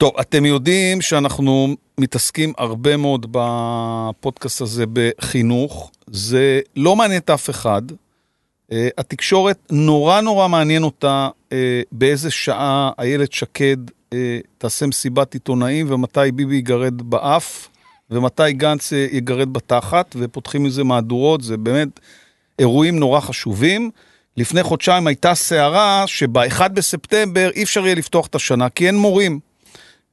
טוב, אתם יודעים שאנחנו מתעסקים הרבה מאוד בפודקאסט הזה בחינוך. זה לא מעניין את אף אחד. אה, התקשורת נורא נורא מעניין אותה אה, באיזה שעה איילת שקד אה, תעשה מסיבת עיתונאים ומתי ביבי יגרד באף ומתי גנץ יגרד בתחת ופותחים מזה מהדורות, זה באמת אירועים נורא חשובים. לפני חודשיים הייתה סערה שב-1 בספטמבר אי אפשר יהיה לפתוח את השנה כי אין מורים.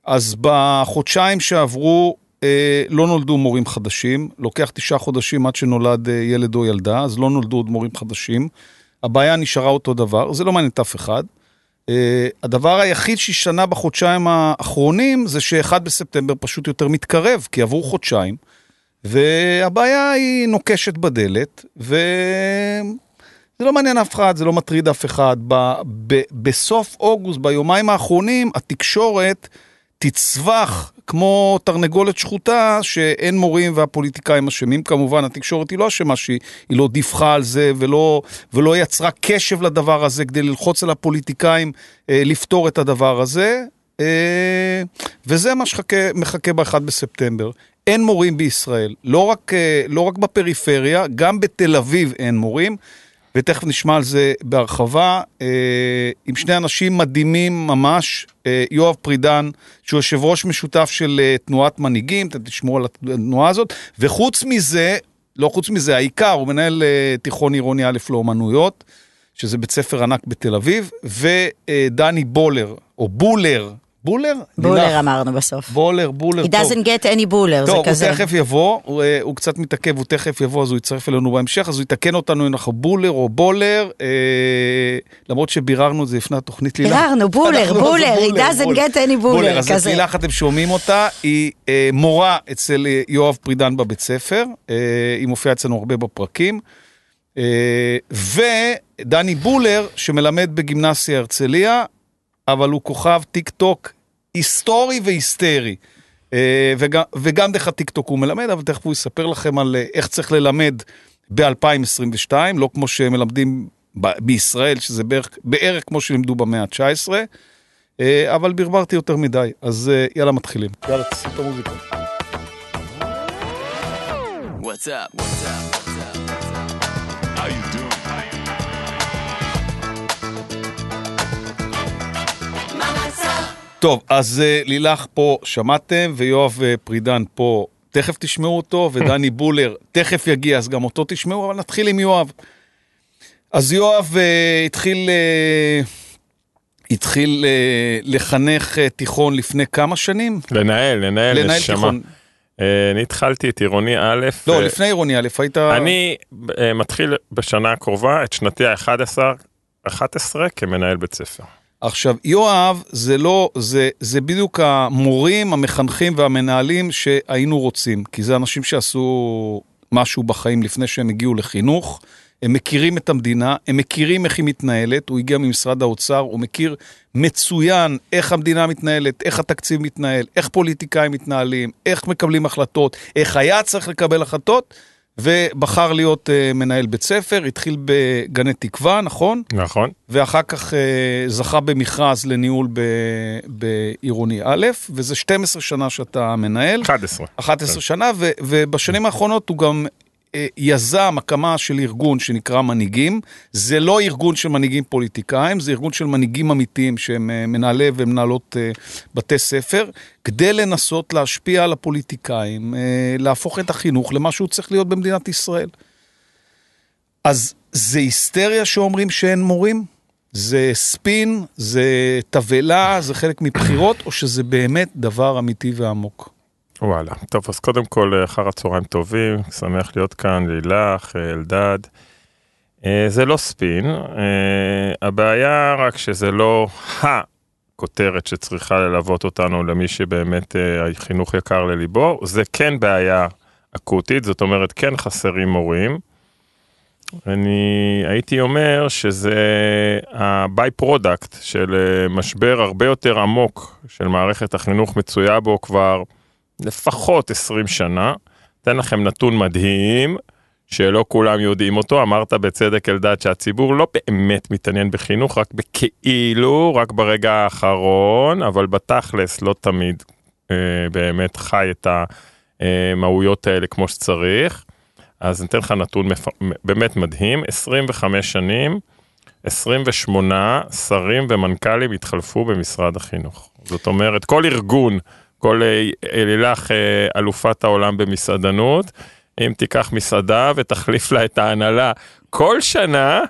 אז בחודשיים שעברו אה, לא נולדו מורים חדשים, לוקח תשעה חודשים עד שנולד אה, ילד או ילדה, אז לא נולדו עוד מורים חדשים. הבעיה נשארה אותו דבר, זה לא מעניין את אף אחד. אה, הדבר היחיד שהשתנה בחודשיים האחרונים זה שאחד בספטמבר פשוט יותר מתקרב, כי עברו חודשיים, והבעיה היא נוקשת בדלת, וזה לא מעניין אף אחד, זה לא מטריד אף אחד. ב... ב... בסוף אוגוסט, ביומיים האחרונים, התקשורת תצווח כמו תרנגולת שחוטה שאין מורים והפוליטיקאים אשמים. כמובן, התקשורת היא לא אשמה שהיא לא דיווחה על זה ולא, ולא יצרה קשב לדבר הזה כדי ללחוץ על הפוליטיקאים אה, לפתור את הדבר הזה. אה, וזה מה שמחכה ב-1 בספטמבר. אין מורים בישראל, לא רק, אה, לא רק בפריפריה, גם בתל אביב אין מורים. ותכף נשמע על זה בהרחבה, אה, עם שני אנשים מדהימים ממש, אה, יואב פרידן, שהוא יושב ראש משותף של אה, תנועת מנהיגים, אתם תשמעו על התנועה הזאת, וחוץ מזה, לא חוץ מזה, העיקר, הוא מנהל תיכון עירוני א' לאומנויות, שזה בית ספר ענק בתל אביב, ודני בולר, או בולר, בולר? בולר אמרנו בסוף. בולר, בולר, טוב. He doesn't get any בולר, זה כזה. טוב, הוא תכף יבוא, הוא, אה, הוא קצת מתעכב, הוא תכף יבוא, אז הוא יצטרף אלינו בהמשך, אז הוא יתקן אותנו אם אנחנו בולר או בולר, אה, למרות שביררנו את זה לפני התוכנית לילך. ביררנו, בולר, לא בולר, he doesn't get any בולר, כזה. אז את לילך אתם שומעים אותה, היא אה, מורה אצל אה, יואב פרידן בבית ספר, אה, היא מופיעה אצלנו הרבה בפרקים. אה, ודני בולר, שמלמד בגימנסיה הרצליה, אבל הוא כוכב טיק טוק היסטורי והיסטרי. אה, וגם, וגם דרך הטיקטוק הוא מלמד, אבל תכף הוא יספר לכם על אה, איך צריך ללמד ב-2022, לא כמו שמלמדים ב- בישראל, שזה בערך, בערך כמו שלימדו במאה ה-19, אה, אבל ברברתי יותר מדי, אז יאללה מתחילים. יאללה, תשים את המוזיקה. What's up? What's up? טוב, אז uh, לילך פה שמעתם, ויואב uh, פרידן פה, תכף תשמעו אותו, ודני בולר תכף יגיע, אז גם אותו תשמעו, אבל נתחיל עם יואב. אז יואב uh, התחיל, התחיל לחנך תיכון לפני כמה שנים? לנהל, לנהל, לנהל. תיכון. אני התחלתי את עירוני א'. לא. לפני עירוני א', היית... אני מתחיל בשנה הקרובה את שנתי ה-11 כמנהל בית ספר. עכשיו, יואב, זה לא, זה, זה בדיוק המורים, המחנכים והמנהלים שהיינו רוצים, כי זה אנשים שעשו משהו בחיים לפני שהם הגיעו לחינוך. הם מכירים את המדינה, הם מכירים איך היא מתנהלת, הוא הגיע ממשרד האוצר, הוא מכיר מצוין איך המדינה מתנהלת, איך התקציב מתנהל, איך פוליטיקאים מתנהלים, איך מקבלים החלטות, איך היה צריך לקבל החלטות. ובחר להיות uh, מנהל בית ספר, התחיל בגני תקווה, נכון? נכון. ואחר כך uh, זכה במכרז לניהול בעירוני א', וזה 12 שנה שאתה מנהל. 11. 11 כן. שנה, ו, ובשנים האחרונות הוא גם יזם הקמה של ארגון שנקרא מנהיגים. זה לא ארגון של מנהיגים פוליטיקאים, זה ארגון של מנהיגים אמיתיים שהם אה, מנהלי ומנהלות אה, בתי ספר, כדי לנסות להשפיע על הפוליטיקאים, להפוך את החינוך למה שהוא צריך להיות במדינת ישראל. אז זה היסטריה שאומרים שאין מורים? זה ספין, זה תבלה, זה חלק מבחירות, או שזה באמת דבר אמיתי ועמוק? וואלה. טוב, אז קודם כל, אחר הצהריים טובים, שמח להיות כאן, לילך, אלדד. אה, זה לא ספין, אה, הבעיה רק שזה לא הכותרת שצריכה ללוות אותנו למי שבאמת אה, החינוך יקר לליבו, זה כן בעיה אקוטית, זאת אומרת, כן חסרים מורים. אני הייתי אומר שזה ה-by product של משבר הרבה יותר עמוק של מערכת החינוך מצויה בו כבר לפחות 20 שנה. אתן לכם נתון מדהים, שלא כולם יודעים אותו, אמרת בצדק אלדד שהציבור לא באמת מתעניין בחינוך, רק בכאילו, רק ברגע האחרון, אבל בתכלס לא תמיד אה, באמת חי את המהויות האלה כמו שצריך. אז ניתן לך נתון מפ... באמת מדהים, 25 שנים, 28 שרים ומנכ"לים התחלפו במשרד החינוך. זאת אומרת, כל ארגון, כל אה, לילך אה, אלופת העולם במסעדנות, אם תיקח מסעדה ותחליף לה את ההנהלה כל שנה,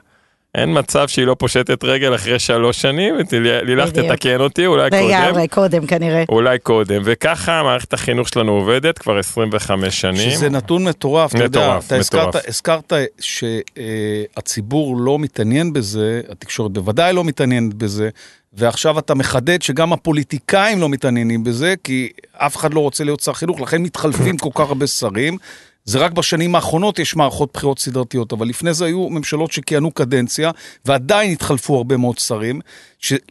אין מצב שהיא לא פושטת רגל אחרי שלוש שנים, לילך תתקן אותי, אולי קודם. לגמרי, קודם כנראה. אולי קודם, וככה מערכת החינוך שלנו עובדת כבר 25 שנים. שזה נתון מטורף, אתה יודע, אתה הזכרת, הזכרת שהציבור לא מתעניין בזה, התקשורת בוודאי לא מתעניינת בזה, ועכשיו אתה מחדד שגם הפוליטיקאים לא מתעניינים בזה, כי אף אחד לא רוצה להיות שר חינוך, לכן מתחלפים כל כך הרבה שרים, זה רק בשנים האחרונות יש מערכות בחירות סדרתיות, אבל לפני זה היו ממשלות שכיהנו קדנציה, ועדיין התחלפו הרבה מאוד שרים.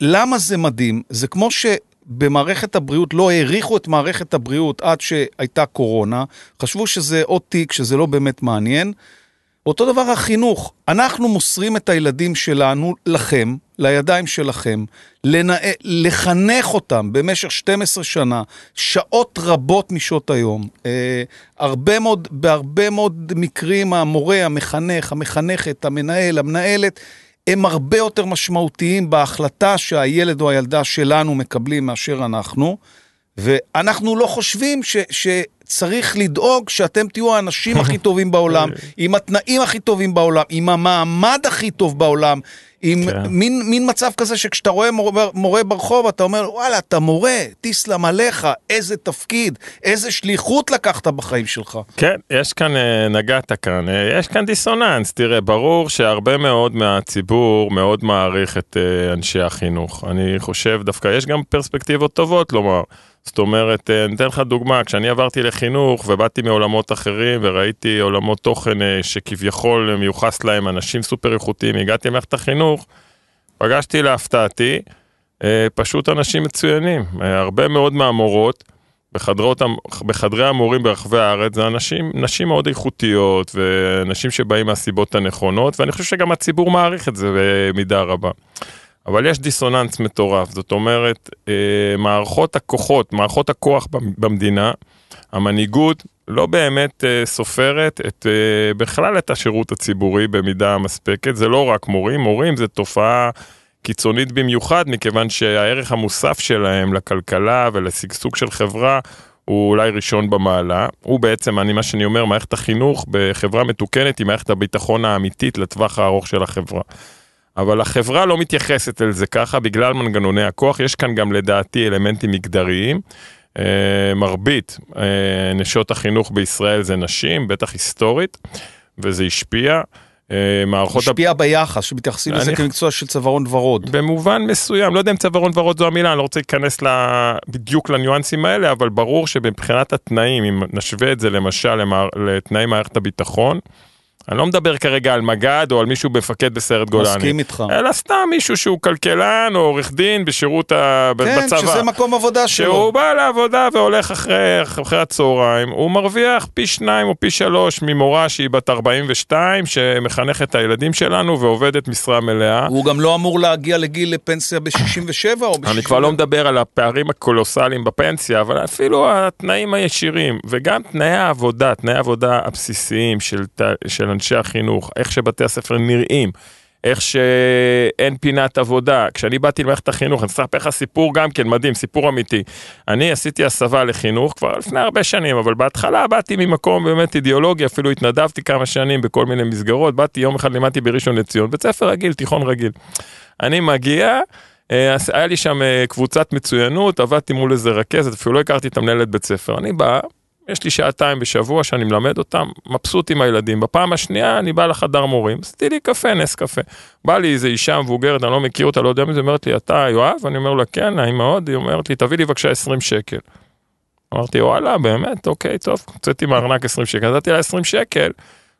למה זה מדהים? זה כמו שבמערכת הבריאות לא העריכו את מערכת הבריאות עד שהייתה קורונה, חשבו שזה עוד תיק, שזה לא באמת מעניין. אותו דבר החינוך, אנחנו מוסרים את הילדים שלנו לכם, לידיים שלכם, לנא... לחנך אותם במשך 12 שנה, שעות רבות משעות היום. אה, הרבה מאוד, בהרבה מאוד מקרים המורה, המחנך, המחנכת, המנהל, המנהלת, הם הרבה יותר משמעותיים בהחלטה שהילד או הילדה שלנו מקבלים מאשר אנחנו. ואנחנו לא חושבים ש, שצריך לדאוג שאתם תהיו האנשים הכי טובים בעולם, עם התנאים הכי טובים בעולם, עם המעמד הכי טוב בעולם, עם כן. מין, מין מצב כזה שכשאתה רואה מורה, מורה ברחוב, אתה אומר, וואלה, אתה מורה, תסלם עליך, איזה תפקיד, איזה שליחות לקחת בחיים שלך. כן, יש כאן, אה, נגעת כאן, אה, יש כאן דיסוננס. תראה, ברור שהרבה מאוד מהציבור מאוד מעריך את אה, אנשי החינוך. אני חושב, דווקא יש גם פרספקטיבות טובות לומר. זאת אומרת, אני אתן לך דוגמה, כשאני עברתי לחינוך ובאתי מעולמות אחרים וראיתי עולמות תוכן שכביכול מיוחס להם אנשים סופר איכותיים, הגעתי למערכת החינוך, פגשתי להפתעתי פשוט אנשים מצוינים, הרבה מאוד מהמורות. בחדרות, בחדרי המורים ברחבי הארץ זה אנשים, נשים מאוד איכותיות ונשים שבאים מהסיבות הנכונות ואני חושב שגם הציבור מעריך את זה במידה רבה. אבל יש דיסוננס מטורף, זאת אומרת, אה, מערכות הכוחות, מערכות הכוח במדינה, המנהיגות לא באמת אה, סופרת את, אה, בכלל את השירות הציבורי במידה מספקת, זה לא רק מורים, מורים זה תופעה קיצונית במיוחד, מכיוון שהערך המוסף שלהם לכלכלה ולשגשוג של חברה הוא אולי ראשון במעלה. הוא בעצם, אני, מה שאני אומר, מערכת החינוך בחברה מתוקנת היא מערכת הביטחון האמיתית לטווח הארוך של החברה. אבל החברה לא מתייחסת אל זה ככה בגלל מנגנוני הכוח, יש כאן גם לדעתי אלמנטים מגדריים. Uh, מרבית uh, נשות החינוך בישראל זה נשים, בטח היסטורית, וזה השפיע. Uh, מערכות... השפיע הב... ביחס, שמתייחסים לזה אני... כמקצוע של צווארון ורוד. במובן מסוים, לא יודע אם צווארון ורוד זו המילה, אני לא רוצה להיכנס לה... בדיוק לניואנסים האלה, אבל ברור שמבחינת התנאים, אם נשווה את זה למשל למע... לתנאי מערכת הביטחון, אני לא מדבר כרגע על מג"ד או על מישהו מפקד בסיירת גולני. מסכים איתך. אלא סתם מישהו שהוא כלכלן או עורך דין בשירות ה... כן, בצבא. כן, שזה מקום עבודה שלו. שהוא בא לעבודה והולך אחרי, אחרי הצהריים, הוא מרוויח פי שניים או פי שלוש ממורה שהיא בת 42, שמחנכת את הילדים שלנו ועובדת משרה מלאה. הוא גם לא אמור להגיע לגיל לפנסיה ב-67 או ב-67. אני כבר לא מדבר על הפערים הקולוסליים בפנסיה, אבל אפילו התנאים הישירים, וגם תנאי העבודה, תנאי העבודה הבסיסיים של, של אנשי החינוך, איך שבתי הספר נראים, איך שאין פינת עבודה. כשאני באתי למערכת החינוך, אני אספר לך סיפור גם כן מדהים, סיפור אמיתי. אני עשיתי הסבה לחינוך כבר לפני הרבה שנים, אבל בהתחלה באתי ממקום באמת אידיאולוגי, אפילו התנדבתי כמה שנים בכל מיני מסגרות, באתי יום אחד לימדתי בראשון לציון, בית ספר רגיל, תיכון רגיל. אני מגיע, אה, היה לי שם אה, קבוצת מצוינות, עבדתי מול איזה רכזת, אפילו לא הכרתי את המנהלת בית ספר. אני בא, יש לי שעתיים בשבוע שאני מלמד אותם, מבסוט עם הילדים. בפעם השנייה אני בא לחדר מורים, עשיתי לי קפה, נס קפה. בא לי איזה אישה מבוגרת, אני לא מכיר אותה, לא יודע מי זה, אומרת לי, אתה יואב? אני אומר לה, כן, נעים מאוד. היא אומרת לי, תביא לי בבקשה 20 שקל. אמרתי, וואלה, באמת, אוקיי, טוב, הוצאתי מהארנק 20 שקל, נתתי לה 20 שקל,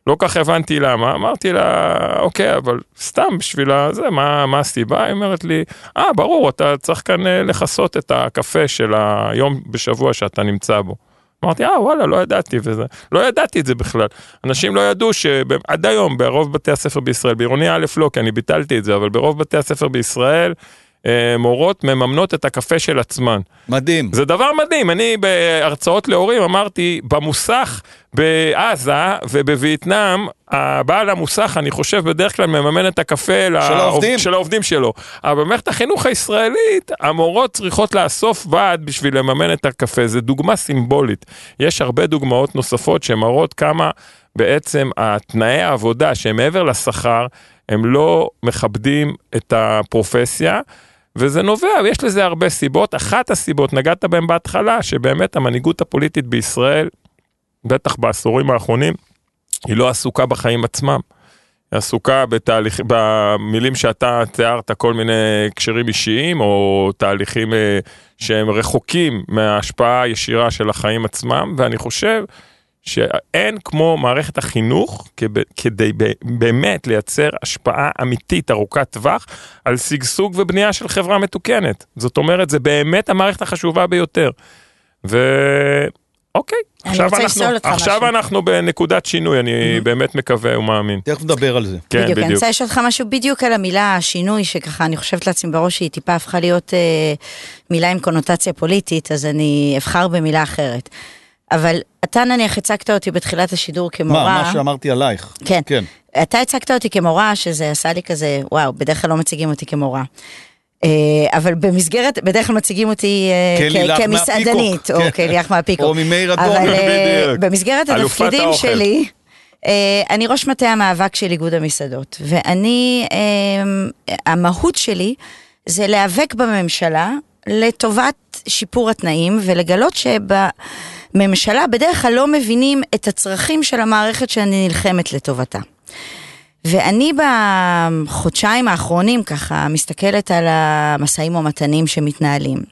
לא כך הבנתי למה, אמרתי לה, אוקיי, אבל סתם בשביל זה, מה, מה הסיבה? היא אומרת לי, אה, ברור, אתה צריך כאן אה, לכסות את הקפה של היום בשבוע שאתה נמצא בו. אמרתי, אה, וואלה, לא ידעתי וזה. לא ידעתי את זה בכלל. אנשים לא ידעו שעד היום, ברוב בתי הספר בישראל, בעירוני א' לא, כי אני ביטלתי את זה, אבל ברוב בתי הספר בישראל, מורות מממנות את הקפה של עצמן. מדהים. זה דבר מדהים, אני בהרצאות להורים אמרתי, במוסך בעזה ובווייטנאם, הבעל המוסך, אני חושב, בדרך כלל מממן את הקפה של העובדים, של העובדים שלו. אבל במערכת החינוך הישראלית, המורות צריכות לאסוף ועד בשביל לממן את הקפה, זו דוגמה סימבולית. יש הרבה דוגמאות נוספות שמראות כמה בעצם התנאי העבודה שהם מעבר לשכר, הם לא מכבדים את הפרופסיה. וזה נובע, ויש לזה הרבה סיבות. אחת הסיבות, נגעת בהן בהתחלה, שבאמת המנהיגות הפוליטית בישראל, בטח בעשורים האחרונים, היא לא עסוקה בחיים עצמם. היא עסוקה בתהליך, במילים שאתה תיארת, כל מיני הקשרים אישיים, או תהליכים אה, שהם רחוקים מההשפעה הישירה של החיים עצמם, ואני חושב שאין כמו מערכת החינוך כדי באמת לייצר השפעה אמיתית ארוכת טווח על שגשוג ובנייה של חברה מתוקנת. זאת אומרת, זה באמת המערכת החשובה ביותר. ו... אוקיי, עכשיו, אנחנו, עכשיו אנחנו בנקודת שינוי, אני mm-hmm. באמת מקווה ומאמין. תכף נדבר על זה. כן, בדיוק. בדיוק. אני רוצה לשאול אותך משהו בדיוק על המילה שינוי, שככה אני חושבת לעצמי בראש שהיא טיפה הפכה להיות אה, מילה עם קונוטציה פוליטית, אז אני אבחר במילה אחרת. אבל אתה נניח הצגת אותי בתחילת השידור כמורה. מה, מה שאמרתי עלייך. כן. כן. אתה הצגת אותי כמורה, שזה עשה לי כזה, וואו, בדרך כלל לא מציגים אותי כמורה. אה, אבל במסגרת, בדרך כלל מציגים אותי אה, כמסעדנית, או כליח מהפיקוק. או ממאיר אדום, אבל אה, במסגרת התפקידים שלי, אני ראש מטה המאבק של איגוד המסעדות, ואני, המהות שלי זה להיאבק בממשלה לטובת שיפור התנאים, ולגלות שב... ממשלה בדרך כלל לא מבינים את הצרכים של המערכת שאני נלחמת לטובתה. ואני בחודשיים האחרונים ככה מסתכלת על המשאים ומתנים שמתנהלים.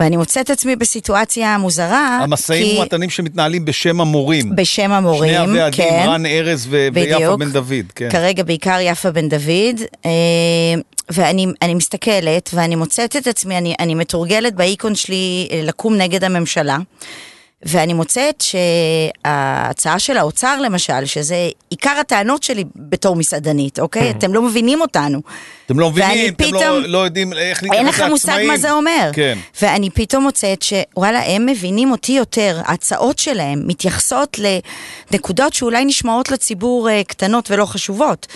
ואני מוצאת עצמי בסיטואציה מוזרה. המשאים ומתנים שמתנהלים בשם המורים. בשם המורים, כן. שני הוועדים, כן. רן ארז ו- ויפה בן דוד, כן. כרגע בעיקר יפה בן דוד. אה, ואני מסתכלת ואני מוצאת את עצמי, אני, אני מתורגלת באיקון שלי לקום נגד הממשלה. ואני מוצאת שההצעה של האוצר למשל, שזה עיקר הטענות שלי בתור מסעדנית, אוקיי? אתם לא מבינים אותנו. אתם לא מבינים, אתם לא, פתאום, לא, לא יודעים איך להתייחס לעצמאים. אין לך מושג מה זה אומר. כן. ואני פתאום מוצאת שוואלה, הם מבינים אותי יותר, ההצעות שלהם מתייחסות לנקודות שאולי נשמעות לציבור אה, קטנות ולא חשובות.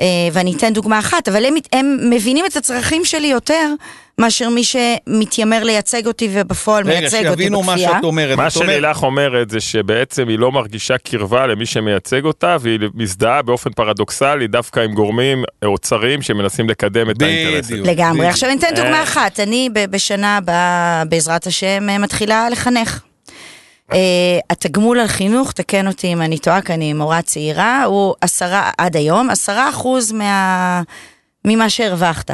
אה, ואני אתן דוגמה אחת, אבל הם, הם מבינים את הצרכים שלי יותר מאשר מי שמתיימר לייצג אותי ובפועל רגע, מייצג אותי בכפייה. רגע, שיבינו מה שאת אומרת. מה שלילך אומרת זה שבעצם היא לא מרגישה קרבה למי שמייצג אותה, והיא מזדהה באופן פרדוקסלי דווקא עם גורמים אוצריים שמנסים לקדם את האינטרסים. לגמרי. עכשיו אני אתן דוגמה אה. אחת, אני בשנה הבאה, בעזרת השם, מתחילה לחנך. Uh, התגמול על חינוך, תקן אותי אם אני טועה, כי אני מורה צעירה, הוא עשרה, עד היום, עשרה אחוז מה, ממה שהרווחת.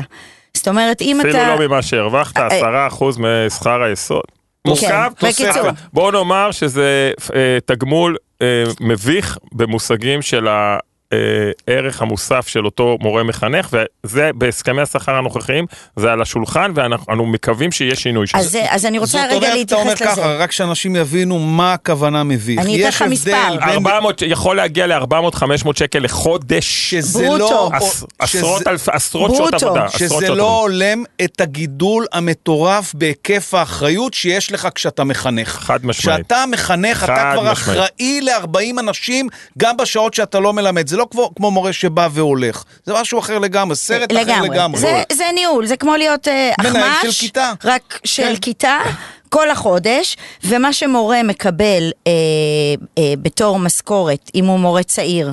זאת אומרת, אם אפילו אתה... אפילו לא ממה שהרווחת, אה, עשרה אחוז משכר היסוד. כן, מורכב, בקיצור. בואו נאמר שזה אה, תגמול אה, מביך במושגים של ה... הערך אה, המוסף של אותו מורה מחנך, וזה בהסכמי השכר הנוכחיים, זה על השולחן, ואנחנו מקווים שיהיה שינוי של זה. אז אני רוצה רגע להתייחס לזה. זאת אומרת, אתה אומר ככה, רק שאנשים יבינו מה הכוונה מביך. אני אתן לך מספר. 400, יכול להגיע ל-400-500 שקל לחודש. שזה ברוטו. לא... עשרות, שזה, אלף, עשרות שעות עבודה. שזה לא הולם את הגידול המטורף בהיקף האחריות שיש לך כשאתה מחנך. חד משמעית. כשאתה מחנך, אתה כבר אחראי ל-40 אנשים, גם בשעות שאתה לא מלמד. זה לא כמו, כמו מורה שבא והולך, זה משהו אחר לגמרי, סרט לגמרי. אחר לגמרי. זה, זה ניהול, זה כמו להיות uh, אחמ"ש, מנהל של כיתה. רק של כן. כיתה. כל החודש, ומה שמורה מקבל אה, אה, בתור משכורת, אם הוא מורה צעיר,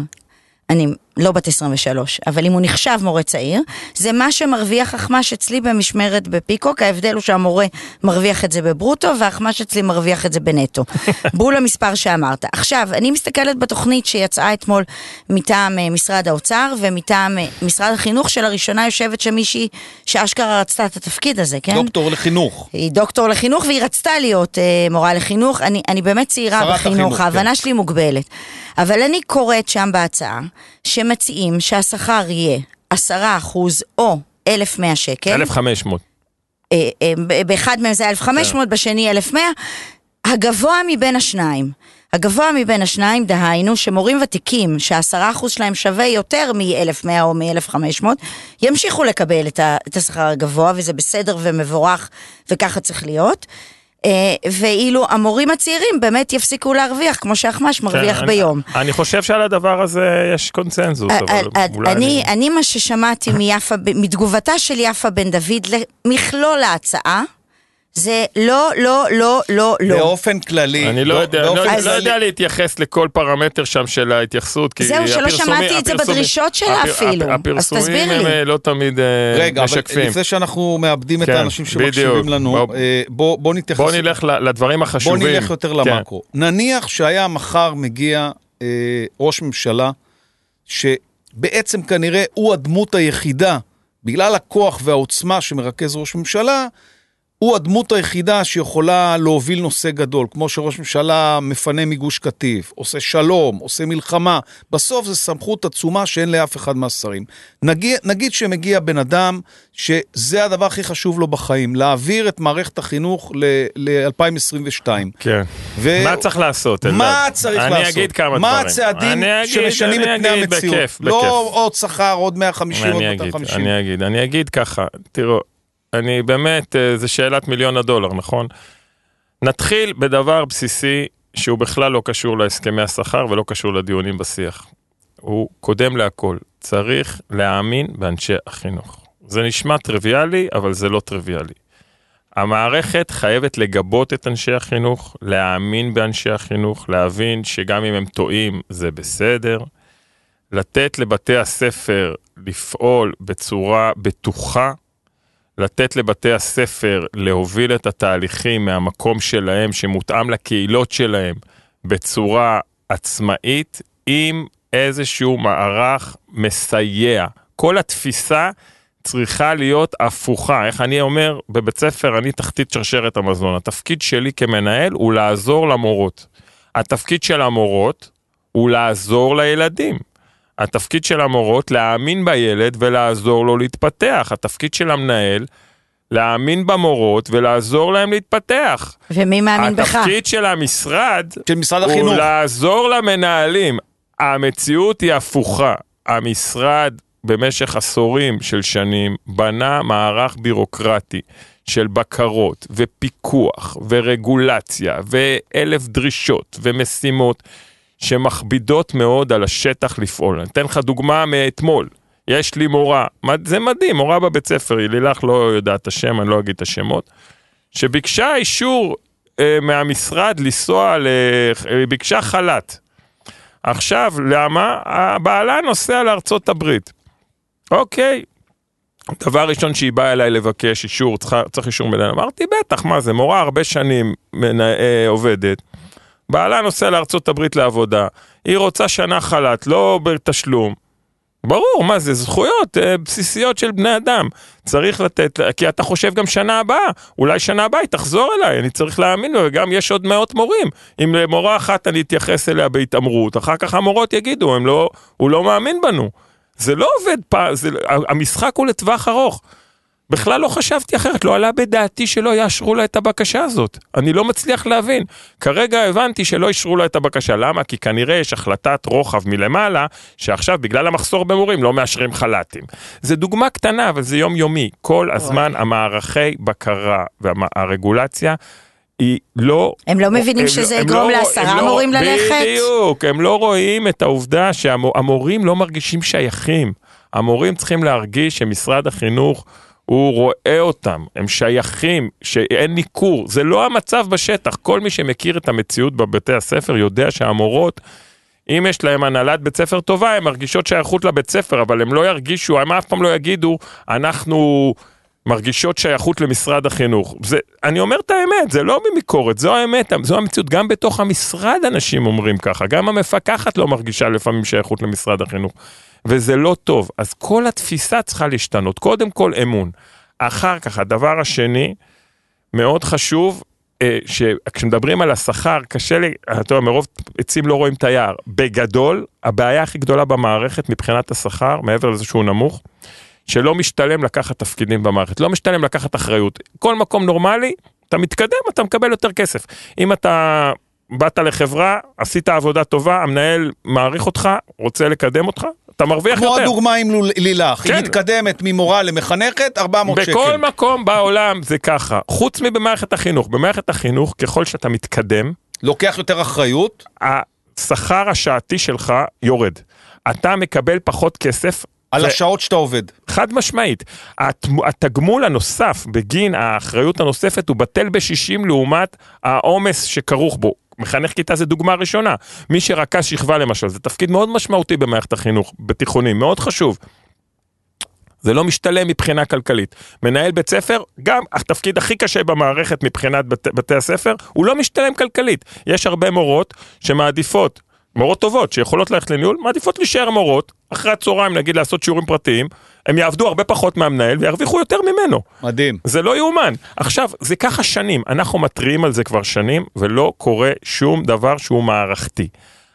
אני לא בת 23, אבל אם הוא נחשב מורה צעיר, זה מה שמרוויח אחמ"ש אצלי במשמרת בפיקוק, ההבדל הוא שהמורה מרוויח את זה בברוטו, והאחמ"ש אצלי מרוויח את זה בנטו. בול המספר שאמרת. עכשיו, אני מסתכלת בתוכנית שיצאה אתמול מטעם אה, משרד האוצר ומטעם אה, משרד החינוך, שלראשונה יושבת שם מישהי שאשכרה רצתה את התפקיד הזה, כן? דוקטור לחינוך. היא דוקטור לחינוך והיא רצתה להיות אה, מורה לחינוך. אני, אני באמת צעירה בחינוך, החינוך, ההבנה כן. שלי מוגבלת. אבל אני קוראת שם בהצעה, שמציעים שהשכר יהיה 10% או 1,100 שקל. 1,500. אה, אה, באחד מהם זה 1,500, כן. בשני 1,100. הגבוה מבין השניים. הגבוה מבין השניים, דהיינו, שמורים ותיקים, שהעשרה אחוז שלהם שווה יותר מ-1,100 או מ-1,500, ימשיכו לקבל את השכר הגבוה, וזה בסדר ומבורך, וככה צריך להיות. אה, ואילו המורים הצעירים באמת יפסיקו להרוויח, כמו שאחמ"ש מרוויח כן, ביום. אני, אני חושב שעל הדבר הזה יש קונצנזוס, אה, אבל אה, אולי אני, אני מה ששמעתי מיפה, מתגובתה של יפה בן דוד למכלול ההצעה, זה לא, לא, לא, לא, לא. באופן כללי. אני לא בא- יודע, באופן לא, לא יודע להתייחס לכל פרמטר שם של ההתייחסות, כי זהו, שלא הפרסומים- שמעתי את זה הפרסומים- בדרישות שלה אפילו. אז הפרסומים הם. אה, לא תמיד אה, רגע, אבל משקפים. לפני שאנחנו מאבדים את כן, האנשים שמקשיבים. לנו, בוא- אה, בוא נתייחס... בוא נלך לדברים בוא החשובים. נלך יותר כן. למקרו. נניח שהיה מחר מגיע אה, ראש ממשלה, שבעצם כנראה הוא הדמות היחידה, בגלל הכוח והעוצמה שמרכז ראש ממשלה, הוא הדמות היחידה שיכולה להוביל נושא גדול, כמו שראש ממשלה מפנה מגוש קטיף, עושה שלום, עושה מלחמה, בסוף זו סמכות עצומה שאין לאף אחד מהשרים. נגיד, נגיד שמגיע בן אדם שזה הדבר הכי חשוב לו בחיים, להעביר את מערכת החינוך ל-2022. כן. ו- מה צריך לעשות? אלדד? מה צריך אני לעשות? אגיד כמה מה דברים. הצעדים אני אגיד, שמשנים את אני פני אגיד, המציאות? בכיף, לא בכיף. עוד שכר, עוד 150, עוד אני אגיד, 250. אני אגיד, אני אגיד ככה, תראו, אני באמת, אה, זה שאלת מיליון הדולר, נכון? נתחיל בדבר בסיסי שהוא בכלל לא קשור להסכמי השכר ולא קשור לדיונים בשיח. הוא קודם להכל, צריך להאמין באנשי החינוך. זה נשמע טריוויאלי, אבל זה לא טריוויאלי. המערכת חייבת לגבות את אנשי החינוך, להאמין באנשי החינוך, להבין שגם אם הם טועים זה בסדר, לתת לבתי הספר לפעול בצורה בטוחה, לתת לבתי הספר להוביל את התהליכים מהמקום שלהם, שמותאם לקהילות שלהם, בצורה עצמאית, עם איזשהו מערך מסייע. כל התפיסה צריכה להיות הפוכה. איך אני אומר, בבית ספר אני תחתית שרשרת המזון. התפקיד שלי כמנהל הוא לעזור למורות. התפקיד של המורות הוא לעזור לילדים. התפקיד של המורות להאמין בילד ולעזור לו להתפתח. התפקיד של המנהל להאמין במורות ולעזור להם להתפתח. ומי מאמין בך? התפקיד של המשרד של משרד הוא החינוך. לעזור למנהלים. המציאות היא הפוכה. המשרד במשך עשורים של שנים בנה מערך בירוקרטי של בקרות ופיקוח ורגולציה ואלף דרישות ומשימות שמכבידות מאוד על השטח לפעול. אני אתן לך דוגמה מאתמול. יש לי מורה, זה מדהים, מורה בבית ספר, היא לילך לא יודעת את השם, אני לא אגיד את השמות, שביקשה אישור אה, מהמשרד לנסוע, ל... אה, ביקשה חל"ת. עכשיו, למה? הבעלה נוסע לארצות הברית. אוקיי. דבר ראשון שהיא באה אליי לבקש אישור, צריך, צריך אישור מנהל, אמרתי בטח, מה זה, מורה הרבה שנים מנה, אה, עובדת. בעלה נוסע לארצות הברית לעבודה, היא רוצה שנה חל"ת, לא בתשלום. ברור, מה זה, זכויות אה, בסיסיות של בני אדם. צריך לתת, כי אתה חושב גם שנה הבאה, אולי שנה הבאה היא תחזור אליי, אני צריך להאמין לו, וגם יש עוד מאות מורים. אם למורה אחת אני אתייחס אליה בהתעמרות, אחר כך המורות יגידו, לא, הוא לא מאמין בנו. זה לא עובד פעם, המשחק הוא לטווח ארוך. בכלל לא חשבתי אחרת, לא עלה בדעתי שלא יאשרו לה את הבקשה הזאת. אני לא מצליח להבין. כרגע הבנתי שלא אישרו לה את הבקשה. למה? כי כנראה יש החלטת רוחב מלמעלה, שעכשיו בגלל המחסור במורים לא מאשרים חל"תים. זה דוגמה קטנה, אבל זה יומיומי. כל הזמן המערכי בקרה והרגולציה היא לא... הם לא מבינים הם שזה לא- הם יגרום לא- לעשרה לא- מורים ללכת? בדיוק, הם לא רואים את העובדה שהמורים לא מרגישים שייכים. המורים צריכים להרגיש שמשרד החינוך הוא רואה אותם, הם שייכים, שאין ניכור. זה לא המצב בשטח. כל מי שמכיר את המציאות בבתי הספר יודע שהמורות, אם יש להם הנהלת בית ספר טובה, הן מרגישות שייכות לבית ספר, אבל הם לא ירגישו, הם אף פעם לא יגידו, אנחנו מרגישות שייכות למשרד החינוך. זה, אני אומר את האמת, זה לא מביקורת, זו האמת, זו המציאות. גם בתוך המשרד אנשים אומרים ככה, גם המפקחת לא מרגישה לפעמים שייכות למשרד החינוך. וזה לא טוב. אז כל התפיסה צריכה להשתנות. קודם כל אמון. אחר כך, הדבר השני, מאוד חשוב, אה, שכשמדברים על השכר, קשה לי, אתה יודע, מרוב עצים לא רואים את היער. בגדול, הבעיה הכי גדולה במערכת מבחינת השכר, מעבר לזה שהוא נמוך, שלא משתלם לקחת תפקידים במערכת, לא משתלם לקחת אחריות. כל מקום נורמלי, אתה מתקדם, אתה מקבל יותר כסף. אם אתה באת לחברה, עשית עבודה טובה, המנהל מעריך אותך, רוצה לקדם אותך, אתה מרוויח כמו יותר. הדוגמה עם לילך, היא כן. מתקדמת ממורה למחנכת, 400 שקל. בכל מקום בעולם זה ככה, חוץ מבמערכת החינוך. במערכת החינוך, ככל שאתה מתקדם, לוקח יותר אחריות, השכר השעתי שלך יורד. אתה מקבל פחות כסף. על ו- השעות שאתה עובד. חד משמעית. התגמול הנוסף בגין האחריות הנוספת הוא בטל בשישים לעומת העומס שכרוך בו. מחנך כיתה זה דוגמה ראשונה. מי שרכז שכבה למשל, זה תפקיד מאוד משמעותי במערכת החינוך, בתיכונים, מאוד חשוב. זה לא משתלם מבחינה כלכלית. מנהל בית ספר, גם התפקיד הכי קשה במערכת מבחינת בת, בתי הספר, הוא לא משתלם כלכלית. יש הרבה מורות שמעדיפות, מורות טובות שיכולות ללכת לניהול, מעדיפות להישאר מורות, אחרי הצהריים נגיד לעשות שיעורים פרטיים, הם יעבדו הרבה פחות מהמנהל וירוויחו יותר ממנו. מדהים. זה לא יאומן. עכשיו, זה ככה שנים, אנחנו מתריעים על זה כבר שנים, ולא קורה שום דבר שהוא מערכתי.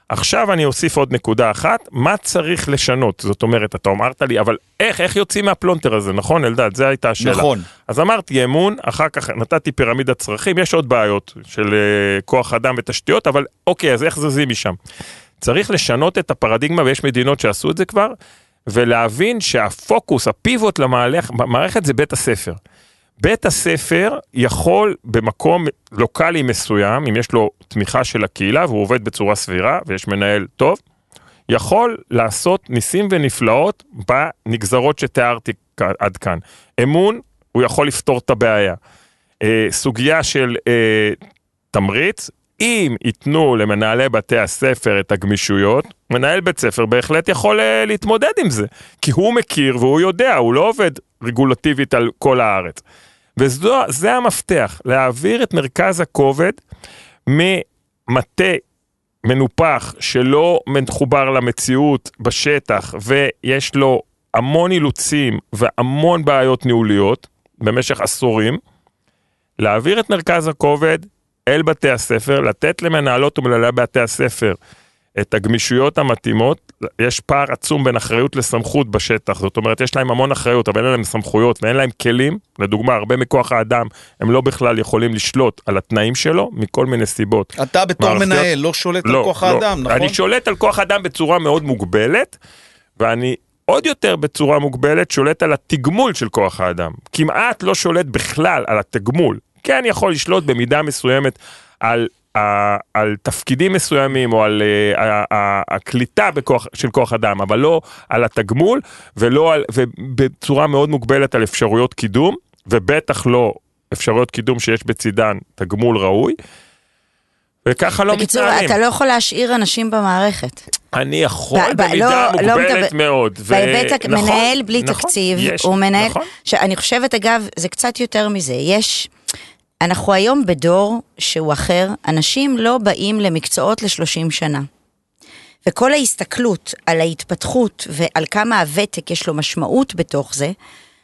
עכשיו אני אוסיף עוד נקודה אחת, מה צריך לשנות? זאת אומרת, אתה אמרת לי, אבל איך, איך יוצאים מהפלונטר הזה, נכון אלדד? זו הייתה השאלה. נכון. אז אמרתי אמון, אחר כך נתתי פירמידת צרכים, יש עוד בעיות של uh, כוח אדם ותשתיות, אבל אוקיי, אז איך זזים משם? צריך לשנות את הפרדיגמה, ויש מדינות שעשו את זה כבר, ולהבין שהפוקוס, הפיבוט למערכת זה בית הספר. בית הספר יכול במקום לוקאלי מסוים, אם יש לו תמיכה של הקהילה והוא עובד בצורה סבירה ויש מנהל טוב, יכול לעשות ניסים ונפלאות בנגזרות שתיארתי עד כאן. אמון, הוא יכול לפתור את הבעיה. אה, סוגיה של אה, תמריץ, אם ייתנו למנהלי בתי הספר את הגמישויות, מנהל בית ספר בהחלט יכול אה, להתמודד עם זה. כי הוא מכיר והוא יודע, הוא לא עובד רגולטיבית על כל הארץ. וזה המפתח, להעביר את מרכז הכובד ממטה מנופח שלא מחובר למציאות בשטח ויש לו המון אילוצים והמון בעיות ניהוליות במשך עשורים, להעביר את מרכז הכובד אל בתי הספר, לתת למנהלות ומנהלי בתי הספר את הגמישויות המתאימות, יש פער עצום בין אחריות לסמכות בשטח, זאת אומרת יש להם המון אחריות אבל אין להם סמכויות ואין להם כלים, לדוגמה הרבה מכוח האדם הם לא בכלל יכולים לשלוט על התנאים שלו מכל מיני סיבות. אתה בתור מערכתיות- מנהל לא שולט על כוח האדם, נכון? אני שולט על כוח האדם בצורה מאוד מוגבלת, ואני עוד יותר בצורה מוגבלת שולט על התגמול של כוח האדם. כמעט לא שולט בכלל על התגמול. כן יכול לשלוט במידה מסוימת על... ה- על תפקידים מסוימים או על uh, ה- ה- הקליטה בכוח, של כוח אדם, אבל לא על התגמול ולא על, ובצורה מאוד מוגבלת על אפשרויות קידום, ובטח לא אפשרויות קידום שיש בצידן תגמול ראוי. וככה לא בקיצור, מתנהלים. אתה לא יכול להשאיר אנשים במערכת. אני יכול ב- במידה לא- לא מוגבלת מדבר- מאוד. ו- בהיבט, נכון, מנהל בלי נכון, תקציב, יש, הוא מנהל, נכון. שאני חושבת אגב, זה קצת יותר מזה, יש, אנחנו היום בדור שהוא אחר, אנשים לא באים למקצועות ל-30 שנה. וכל ההסתכלות על ההתפתחות ועל כמה הוותק יש לו משמעות בתוך זה,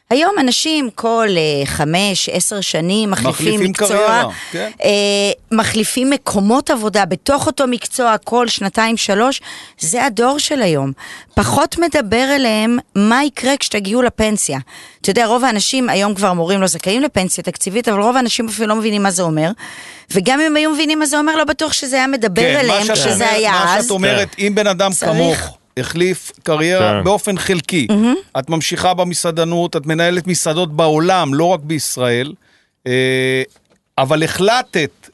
היום אנשים כל אה, חמש, עשר שנים מחליפים, מחליפים מקצוע, קריירה, כן. אה, מחליפים מקומות עבודה בתוך אותו מקצוע כל שנתיים שלוש, זה הדור של היום. פחות מדבר אליהם מה יקרה כשתגיעו לפנסיה. אתה יודע, רוב האנשים, היום כבר מורים לא זכאים לפנסיה תקציבית, אבל רוב האנשים אפילו לא מבינים מה זה אומר. וגם אם היו מבינים מה זה אומר, לא בטוח שזה היה מדבר כן, מה אליהם כשזה היה מה אז. שאת אומרת, אם בן אדם צריך. כמוך החליף קריירה כן. באופן חלקי, את ממשיכה במסעדנות, את מנהלת מסעדות בעולם, לא רק בישראל, אה, אבל החלטת,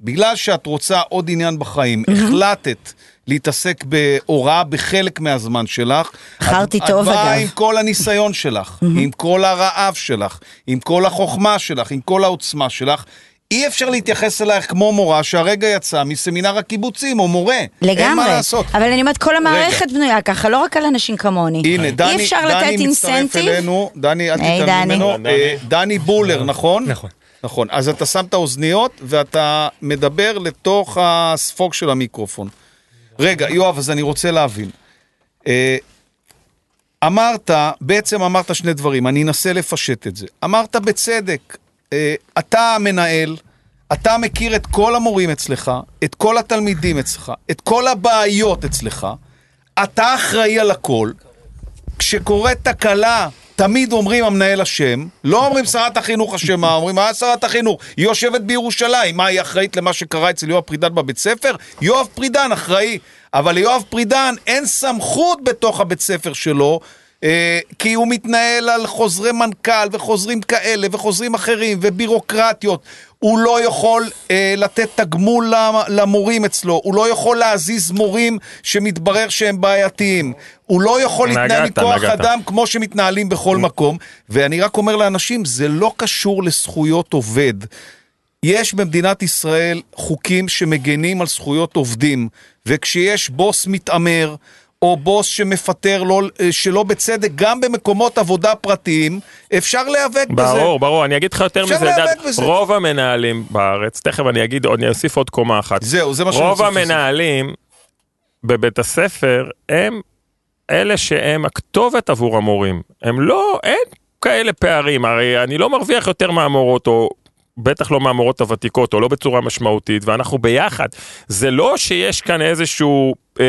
בגלל שאת רוצה עוד עניין בחיים, החלטת להתעסק בהוראה בחלק מהזמן שלך. בחרתי טוב, את באה אגב. עם כל הניסיון שלך, עם כל הרעב שלך, עם כל החוכמה שלך, עם כל העוצמה שלך. אי אפשר להתייחס אלייך כמו מורה שהרגע יצאה מסמינר הקיבוצים, או מורה. לגמרי. אין מה לעשות. אבל אני אומרת, כל המערכת בנויה ככה, לא רק על אנשים כמוני. הנה, דני, אי אפשר דני לתת מצטרף אינסנטיב. אלינו, דני, אל דני. ממנו, דני. אה, דני בולר, נכון? נכון. נכון, אז אתה שם את האוזניות ואתה מדבר לתוך הספוג של המיקרופון. רגע, יואב, אז אני רוצה להבין. אה, אמרת, בעצם אמרת שני דברים, אני אנסה לפשט את זה. אמרת בצדק, אתה המנהל, אתה מכיר את כל המורים אצלך, את כל התלמידים אצלך, את כל הבעיות אצלך, אתה אחראי על הכל. כשקורית תקלה תמיד אומרים המנהל אשם, לא אומרים שרת החינוך אשמה, אומרים מה שרת החינוך? היא יושבת בירושלים, מה היא אחראית למה שקרה אצל יואב פרידן בבית ספר? יואב פרידן אחראי, אבל ליואב פרידן אין סמכות בתוך הבית ספר שלו אה, כי הוא מתנהל על חוזרי מנכ"ל וחוזרים כאלה וחוזרים אחרים ובירוקרטיות. הוא לא יכול אה, לתת תגמול למורים אצלו, הוא לא יכול להזיז מורים שמתברר שהם בעייתיים. הוא לא יכול להתנהל מכוח אדם כמו שמתנהלים בכל מקום. ואני רק אומר לאנשים, זה לא קשור לזכויות עובד. יש במדינת ישראל חוקים שמגנים על זכויות עובדים, וכשיש בוס מתעמר, או בוס שמפטר לא, שלא בצדק, גם במקומות עבודה פרטיים, אפשר להיאבק בזה. ברור, ברור, אני אגיד לך יותר מזה, דד, בזה. רוב המנהלים בארץ, תכף אני אגיד, אני אוסיף עוד קומה אחת. זהו, זה מה שאני רוב רוצה להוסיף. המנהלים בבית הספר הם אלה שהם הכתובת עבור המורים. הם לא, אין כאלה פערים, הרי אני לא מרוויח יותר מהמורות, או בטח לא מהמורות הוותיקות, או לא בצורה משמעותית, ואנחנו ביחד. זה לא שיש כאן איזשהו אה,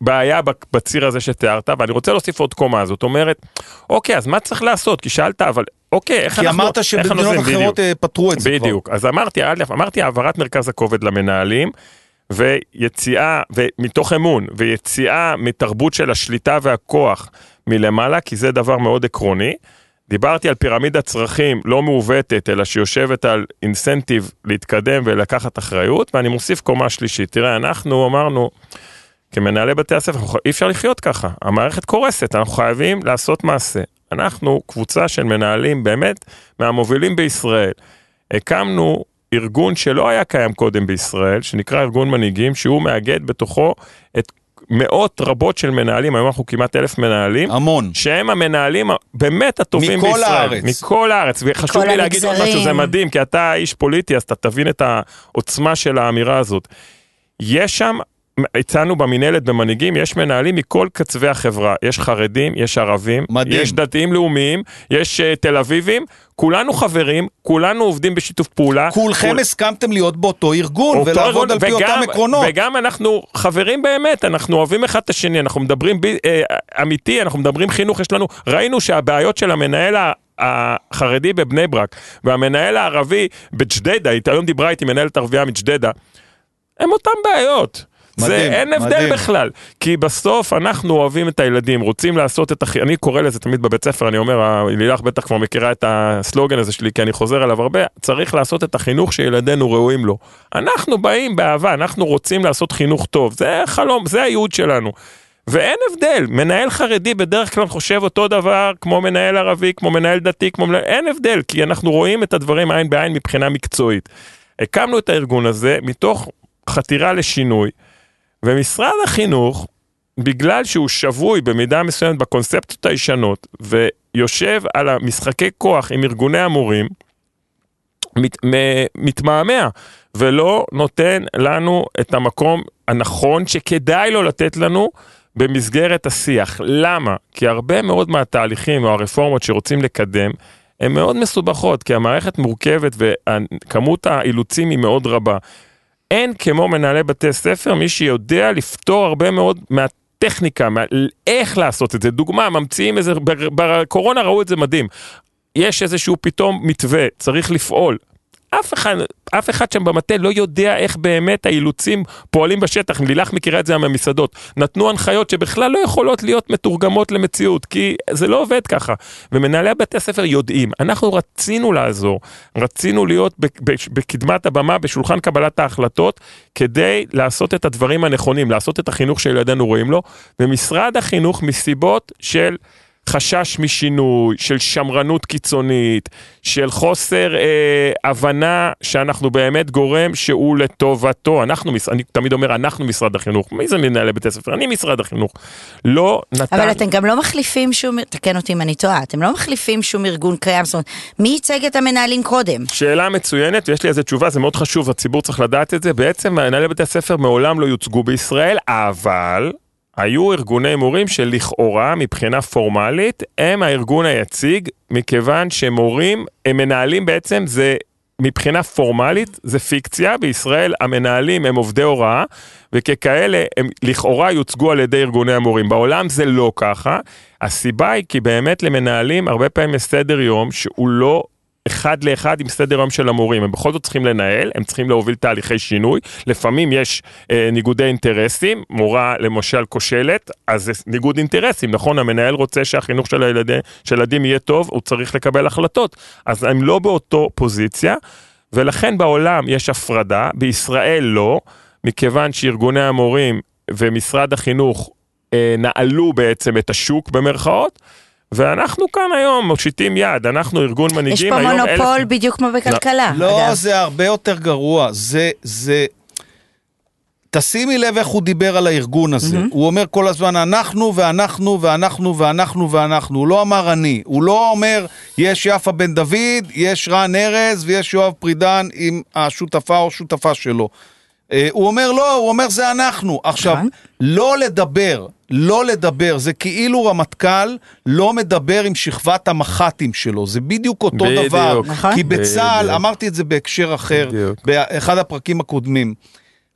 בעיה בציר הזה שתיארת, ואני רוצה להוסיף עוד קומה, זאת אומרת, אוקיי, אז מה צריך לעשות? כי שאלת, אבל אוקיי, איך כי אנחנו... אמרת איך שבמדינות? אחרות בדיוק. אה, פתרו את זה כבר. בדיוק, אז אמרתי, אמרתי העברת מרכז הכובד למנהלים, ויציאה, ומתוך אמון, ויציאה מתרבות של השליטה והכוח מלמעלה, כי זה דבר מאוד עקרוני. דיברתי על פירמידת צרכים לא מעוותת, אלא שיושבת על אינסנטיב להתקדם ולקחת אחריות, ואני מוסיף קומה שלישית. תראה, אנחנו אמרנו, כמנהלי בתי הספר, אי אפשר לחיות ככה, המערכת קורסת, אנחנו חייבים לעשות מעשה. אנחנו קבוצה של מנהלים באמת מהמובילים בישראל. הקמנו ארגון שלא היה קיים קודם בישראל, שנקרא ארגון מנהיגים, שהוא מאגד בתוכו את מאות רבות של מנהלים, היום אנחנו כמעט אלף מנהלים, המון. שהם המנהלים באמת הטובים מכל בישראל. הארץ. מכל הארץ. וחשוב מכל לי להגיד עוד. משהו, זה מדהים, כי אתה איש פוליטי, אז אתה תבין את העוצמה של האמירה הזאת. יש שם, הצענו במינהלת במנהיגים, יש מנהלים מכל קצווי החברה. יש חרדים, יש ערבים, מדהים. יש דתיים לאומיים, יש uh, תל אביבים, כולנו חברים, כולנו עובדים בשיתוף פעולה. כולכם כול- הסכמתם להיות באותו ארגון אותו ולעבוד ארגון, על פי אותם וגם- עקרונות. וגם אנחנו חברים באמת, אנחנו אוהבים אחד את השני, אנחנו מדברים ב, אה, אמיתי, אנחנו מדברים חינוך, יש לנו, ראינו שהבעיות של המנהל ה... החרדי בבני ברק והמנהל הערבי בג'דיידה, היא היום דיברה איתי מנהלת ערבייה מג'דיידה, הם אותם בעיות. זה מדהים, אין הבדל מדהים. בכלל, כי בסוף אנחנו אוהבים את הילדים, רוצים לעשות את הכי, אני קורא לזה תמיד בבית ספר, אני אומר, לילך בטח כבר מכירה את הסלוגן הזה שלי, כי אני חוזר עליו הרבה, צריך לעשות את החינוך שילדינו ראויים לו. אנחנו באים באהבה, אנחנו רוצים לעשות חינוך טוב, זה חלום, זה הייעוד שלנו. ואין הבדל, מנהל חרדי בדרך כלל חושב אותו דבר כמו מנהל ערבי, כמו מנהל דתי, כמו מנהל... אין הבדל, כי אנחנו רואים את הדברים עין בעין מבחינה מקצועית. הקמנו את הארגון הזה מתוך חתירה לשינוי, ומשרד החינוך, בגלל שהוא שבוי במידה מסוימת בקונספציות הישנות, ויושב על המשחקי כוח עם ארגוני המורים, מת, מתמהמה, ולא נותן לנו את המקום הנכון שכדאי לו לתת לנו במסגרת השיח. למה? כי הרבה מאוד מהתהליכים או הרפורמות שרוצים לקדם, הן מאוד מסובכות, כי המערכת מורכבת וכמות האילוצים היא מאוד רבה. אין כמו מנהלי בתי ספר מי שיודע לפתור הרבה מאוד מהטכניקה, מה, איך לעשות את זה. דוגמה, ממציאים איזה, בקורונה ראו את זה מדהים. יש איזשהו פתאום מתווה, צריך לפעול. אף אחד, אף אחד שם במטה לא יודע איך באמת האילוצים פועלים בשטח, לילך מכירה את זה מהמסעדות. נתנו הנחיות שבכלל לא יכולות להיות מתורגמות למציאות, כי זה לא עובד ככה. ומנהלי בתי הספר יודעים, אנחנו רצינו לעזור, רצינו להיות בקדמת הבמה, בשולחן קבלת ההחלטות, כדי לעשות את הדברים הנכונים, לעשות את החינוך שילדינו רואים לו, ומשרד החינוך מסיבות של... חשש משינוי, של שמרנות קיצונית, של חוסר אה, הבנה שאנחנו באמת גורם שהוא לטובתו. אנחנו, אני תמיד אומר, אנחנו משרד החינוך. מי זה מנהלי בתי ספר? אני משרד החינוך. לא נתן... אבל אתם גם לא מחליפים שום, תקן אותי אם אני טועה, אתם לא מחליפים שום ארגון קיים, זאת אומרת, מי ייצג את המנהלים קודם? שאלה מצוינת, ויש לי איזה תשובה, זה מאוד חשוב, הציבור צריך לדעת את זה. בעצם מנהלי בתי הספר מעולם לא יוצגו בישראל, אבל היו ארגוני מורים שלכאורה, מבחינה פורמלית, הם הארגון היציג, מכיוון שמורים, הם מנהלים בעצם, זה מבחינה פורמלית זה פיקציה, בישראל המנהלים הם עובדי הוראה, וככאלה הם לכאורה יוצגו על ידי ארגוני המורים. בעולם זה לא ככה, הסיבה היא כי באמת למנהלים הרבה פעמים יש סדר יום שהוא לא אחד לאחד עם סדר יום של המורים, הם בכל זאת צריכים לנהל, הם צריכים להוביל תהליכי שינוי, לפעמים יש אה, ניגודי אינטרסים, מורה למשל כושלת, אז זה ניגוד אינטרסים, נכון? המנהל רוצה שהחינוך של הילדים, של יהיה טוב, הוא צריך לקבל החלטות, אז הם לא באותו פוזיציה, ולכן בעולם יש הפרדה, בישראל לא, מכיוון שארגוני המורים ומשרד החינוך אה, נעלו בעצם את השוק במרכאות, ואנחנו כאן היום מושיטים יד, אנחנו ארגון יש מנהיגים. פה היום מונופול אלף- בדיוק כמו בכלכלה. לא, אגב. זה הרבה יותר גרוע. זה, זה... תשימי לב איך הוא דיבר על הארגון הזה. הוא אומר כל הזמן, אנחנו ואנחנו ואנחנו ואנחנו ואנחנו. הוא לא אמר אני. הוא לא אומר, יש יפה בן דוד, יש רן ארז ויש יואב פרידן עם השותפה או שותפה שלו. אה, הוא אומר לא, הוא אומר זה אנחנו. עכשיו, נכון. לא לדבר, לא לדבר, זה כאילו רמטכ"ל לא מדבר עם שכבת המח"טים שלו, זה בדיוק אותו בדיוק. דבר. נכון. כי בצה"ל, בדיוק. אמרתי את זה בהקשר אחר, בדיוק. באחד הפרקים הקודמים.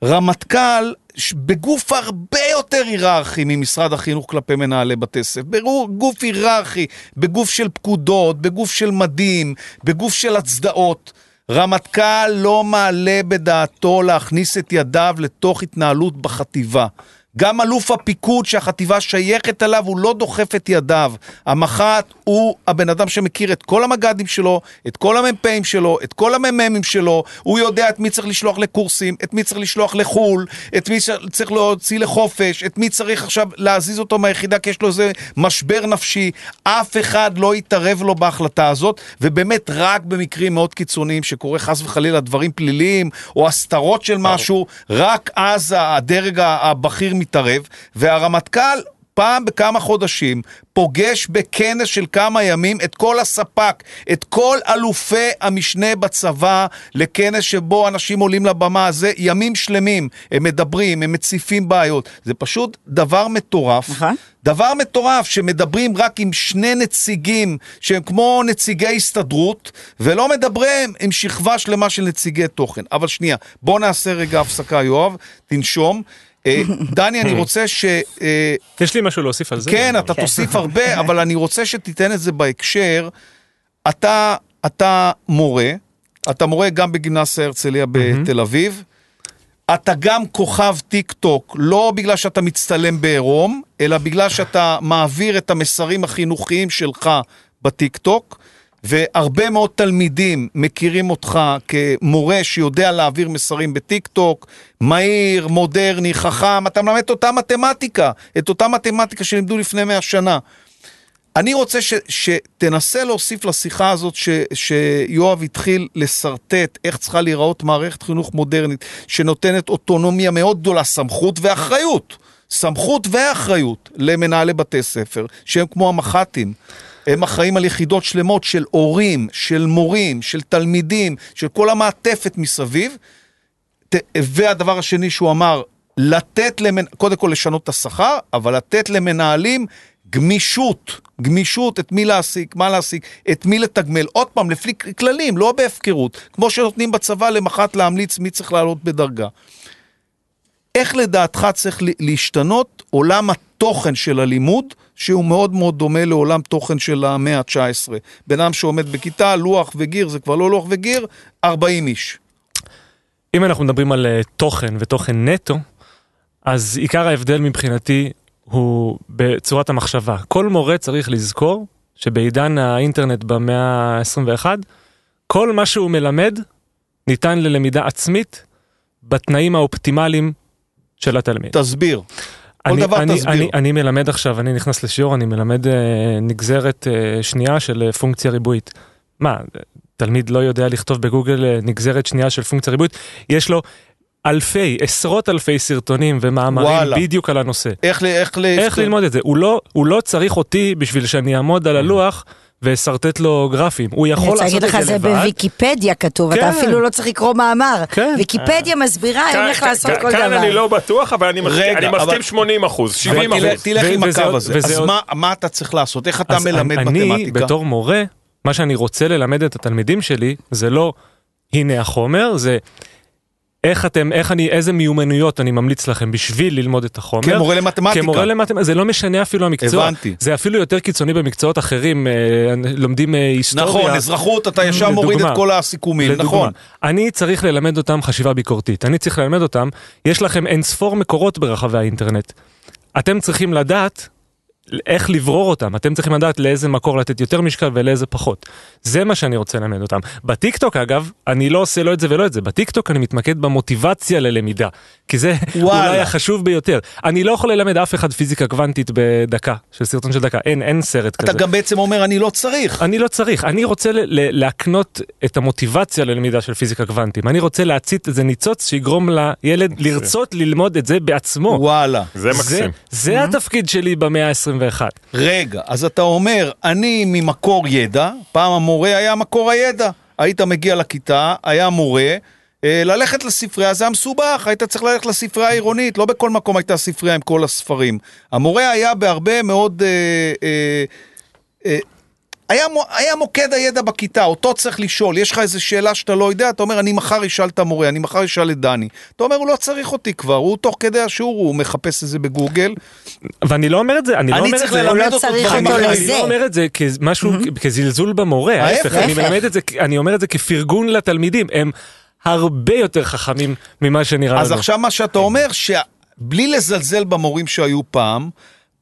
רמטכ"ל, בגוף הרבה יותר היררכי ממשרד החינוך כלפי מנהלי בתי ספר, ברור, גוף היררכי, בגוף של פקודות, בגוף של מדים, בגוף של הצדעות. רמטכ"ל לא מעלה בדעתו להכניס את ידיו לתוך התנהלות בחטיבה. גם אלוף הפיקוד שהחטיבה שייכת אליו, הוא לא דוחף את ידיו. המח"ט הוא הבן אדם שמכיר את כל המג"דים שלו, את כל המ"פים שלו, את כל המ"מים שלו, הוא יודע את מי צריך לשלוח לקורסים, את מי צריך לשלוח לחו"ל, את מי צריך להוציא לחופש, את מי צריך עכשיו להזיז אותו מהיחידה כי יש לו איזה משבר נפשי. אף אחד לא יתערב לו בהחלטה הזאת, ובאמת רק במקרים מאוד קיצוניים שקורה חס וחלילה דברים פליליים או הסתרות של משהו, רק אז הדרג הבכיר מתערב, והרמטכ"ל פעם בכמה חודשים פוגש בכנס של כמה ימים את כל הספק, את כל אלופי המשנה בצבא, לכנס שבו אנשים עולים לבמה הזה ימים שלמים, הם מדברים, הם מציפים בעיות. זה פשוט דבר מטורף. נכון. דבר מטורף שמדברים רק עם שני נציגים שהם כמו נציגי הסתדרות ולא מדברים עם שכבה שלמה של נציגי תוכן. אבל שנייה, בוא נעשה רגע הפסקה יואב, תנשום. אה, דני, אני רוצה ש... אה, יש לי משהו להוסיף על זה? כן, אתה תוסיף הרבה, אבל אני רוצה שתיתן את זה בהקשר. אתה, אתה מורה, אתה מורה גם בגימנסיה הרצליה בתל אביב. אתה גם כוכב טיק טוק, לא בגלל שאתה מצטלם בעירום, אלא בגלל שאתה מעביר את המסרים החינוכיים שלך בטיק טוק, והרבה מאוד תלמידים מכירים אותך כמורה שיודע להעביר מסרים בטיק טוק, מהיר, מודרני, חכם, אתה מלמד את אותה מתמטיקה, את אותה מתמטיקה שלימדו לפני 100 שנה. אני רוצה ש, שתנסה להוסיף לשיחה הזאת ש, שיואב התחיל לשרטט איך צריכה להיראות מערכת חינוך מודרנית שנותנת אוטונומיה מאוד גדולה, סמכות ואחריות. סמכות ואחריות למנהלי בתי ספר, שהם כמו המח"טים. הם אחראים על יחידות שלמות של הורים, של מורים, של תלמידים, של כל המעטפת מסביב. והדבר השני שהוא אמר, לתת, למנ... קודם כל לשנות את השכר, אבל לתת למנהלים גמישות, גמישות את מי להעסיק, מה להעסיק, את מי לתגמל, עוד פעם, לפי כללים, לא בהפקרות, כמו שנותנים בצבא למח"ט להמליץ מי צריך לעלות בדרגה. איך לדעתך צריך להשתנות עולם התוכן של הלימוד, שהוא מאוד מאוד דומה לעולם תוכן של המאה ה-19. בן אדם שעומד בכיתה, לוח וגיר, זה כבר לא לוח וגיר, 40 איש. אם אנחנו מדברים על אה, תוכן ותוכן נטו, אז עיקר ההבדל מבחינתי הוא בצורת המחשבה. כל מורה צריך לזכור שבעידן האינטרנט במאה ה-21, כל מה שהוא מלמד ניתן ללמידה עצמית בתנאים האופטימליים של התלמיד. תסביר. כל אני, דבר אני, תסביר. אני, אני מלמד עכשיו, אני נכנס לשיעור, אני מלמד אה, נגזרת אה, שנייה של אה, פונקציה ריבועית. מה, תלמיד לא יודע לכתוב בגוגל אה, נגזרת שנייה של פונקציה ריבועית? יש לו אלפי, עשרות אלפי סרטונים ומאמרים וואלה. בדיוק על הנושא. איך, איך, איך ללמוד את זה? הוא לא, הוא לא צריך אותי בשביל שאני אעמוד על הלוח ואשרטט לו גרפים. הוא אני יכול רוצה לעשות להגיד את לך, זה זה לבד. בוויקיפדיה כתוב, אתה כן. אפילו לא צריך לקרוא מאמר. כן. ויקיפדיה מסבירה כאן- איך לעשות כאן- כל כאן דבר. אני לא בטוח, אבל אני מסכים- רגע, אני אבל- מסכים 80 אחוז, 70 אבל אחוז. תלך, עם הקו הזה. אז מה, אתה צריך לעשות? איך אתה מלמד אני, מתמטיקה? בתור מורה, מה שאני רוצה ללמד את התלמידים שלי, זה לא הנה החומר, זה איך אתם, איך אני, איזה מיומנויות אני ממליץ לכם בשביל ללמוד את החומר. כמורה למתמטיקה. כמורה למתמטיקה, זה לא משנה אפילו המקצוע. הבנתי. זה אפילו יותר קיצוני במקצועות אחרים, אה, לומדים אה, היסטוריה. נכון, אזרחות, אתה ישר לדוגמה. מוריד את כל הסיכומים, לדוגמה, נכון. אני צריך ללמד אותם חשיבה ביקורתית, אני צריך ללמד אותם, יש לכם אין ספור מקורות ברחבי האינטרנט. אתם צריכים לדעת איך לברור אותם, אתם צריכים לדעת לאיזה מקור לתת יותר משקל ולאיזה פחות. זה מה שאני רוצה ללמד אותם. בטיקטוק אגב, אני לא עושה לא את זה ולא את זה, בטיקטוק אני מתמקד במוטיבציה ללמידה, כי זה וואלה. אולי החשוב ביותר. אני לא יכול ללמד אף אחד פיזיקה קוונטית בדקה, של סרטון של דקה, אין, אין סרט אתה כזה. גם בעצם אומר, אני לא צריך. אני לא צריך, אני רוצה ל- ל- להקנות את המוטיבציה ללמידה של פיזיקה קוונטים. אני רוצה להצית איזה ניצוץ שיגרום לילד לרצות ללמוד את זה בעצמו. וואלה. זה מקסים. זה התפקיד שלי במאה ה-21. רגע, אז אתה אומר, אני ממקור ידע, פעם המורה היה מקור הידע. היית מגיע לכיתה, היה מורה, אה, ללכת לספרייה זה היה מסובך, היית צריך ללכת לספרייה העירונית, לא בכל מקום הייתה ספרייה עם כל הספרים. המורה היה בהרבה מאוד... אה, אה, אה, היה, היה מוקד הידע בכיתה, אותו צריך לשאול, יש לך איזו שאלה שאתה לא יודע, אתה אומר, אני מחר אשאל את המורה, אני מחר אשאל את דני. אתה אומר, הוא לא צריך אותי כבר, הוא תוך כדי השיעור, הוא מחפש את זה בגוגל. ואני לא אומר את זה, אני לא אני אומר את צריך זה. ללמד הוא לא אותו צריך דברים אחרים. אני. לא אומר את זה כמשהו, כזלזול במורה, ההפך, אני. מלמד את זה, אני אומר את זה כפרגון לתלמידים, הם הרבה יותר חכמים ממה שנראה לנו. אז עכשיו מה שאתה אומר, שבלי לזלזל במורים שהיו פעם,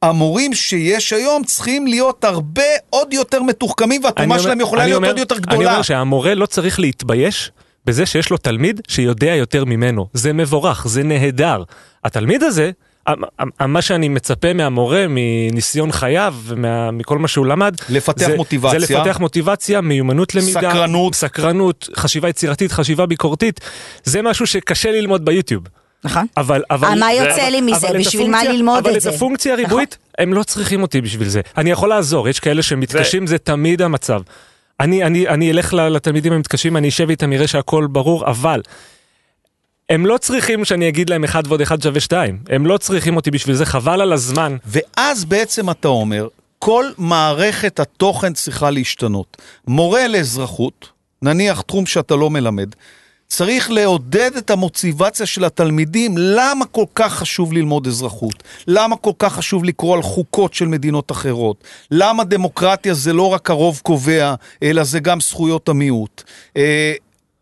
המורים שיש היום צריכים להיות הרבה עוד יותר מתוחכמים, והתרומה אני שלהם יכולה אני להיות אומר- עוד יותר אני גדולה. אומר שהמורה לא צריך להתבייש בזה שיש לו תלמיד שיודע יותר ממנו. זה מבורך, זה נהדר. התלמיד הזה, מה שאני מצפה מהמורה, מניסיון חייו ומכל מה שהוא למד, לפתח זה, מוטיבציה. זה לפתח מוטיבציה, מיומנות למידה, סקרנות. סקרנות, חשיבה יצירתית, חשיבה ביקורתית. זה משהו שקשה ללמוד ביוטיוב. נכון. אבל, אבל... אה, מה יוצא לי מזה? אבל בשביל מה ללמוד אבל את זה? את הפונקציה הריבועית, הם לא צריכים אותי בשביל זה. אני יכול לעזור, יש כאלה שמתקשים, זה תמיד המצב. אני, אני, אני אלך לתלמידים המתקשים, אני אשב איתם, אראה שהכל ברור, אבל הם לא צריכים שאני אגיד להם אחד ועוד אחד שווה שתיים. הם לא צריכים אותי בשביל זה, חבל על הזמן. ואז בעצם אתה אומר, כל מערכת התוכן צריכה להשתנות. מורה לאזרחות, נניח תחום שאתה לא מלמד, צריך לעודד את המוטיבציה של התלמידים, למה כל כך חשוב ללמוד אזרחות? למה כל כך חשוב לקרוא על חוקות של מדינות אחרות? למה דמוקרטיה זה לא רק הרוב קובע, אלא זה גם זכויות המיעוט? אה,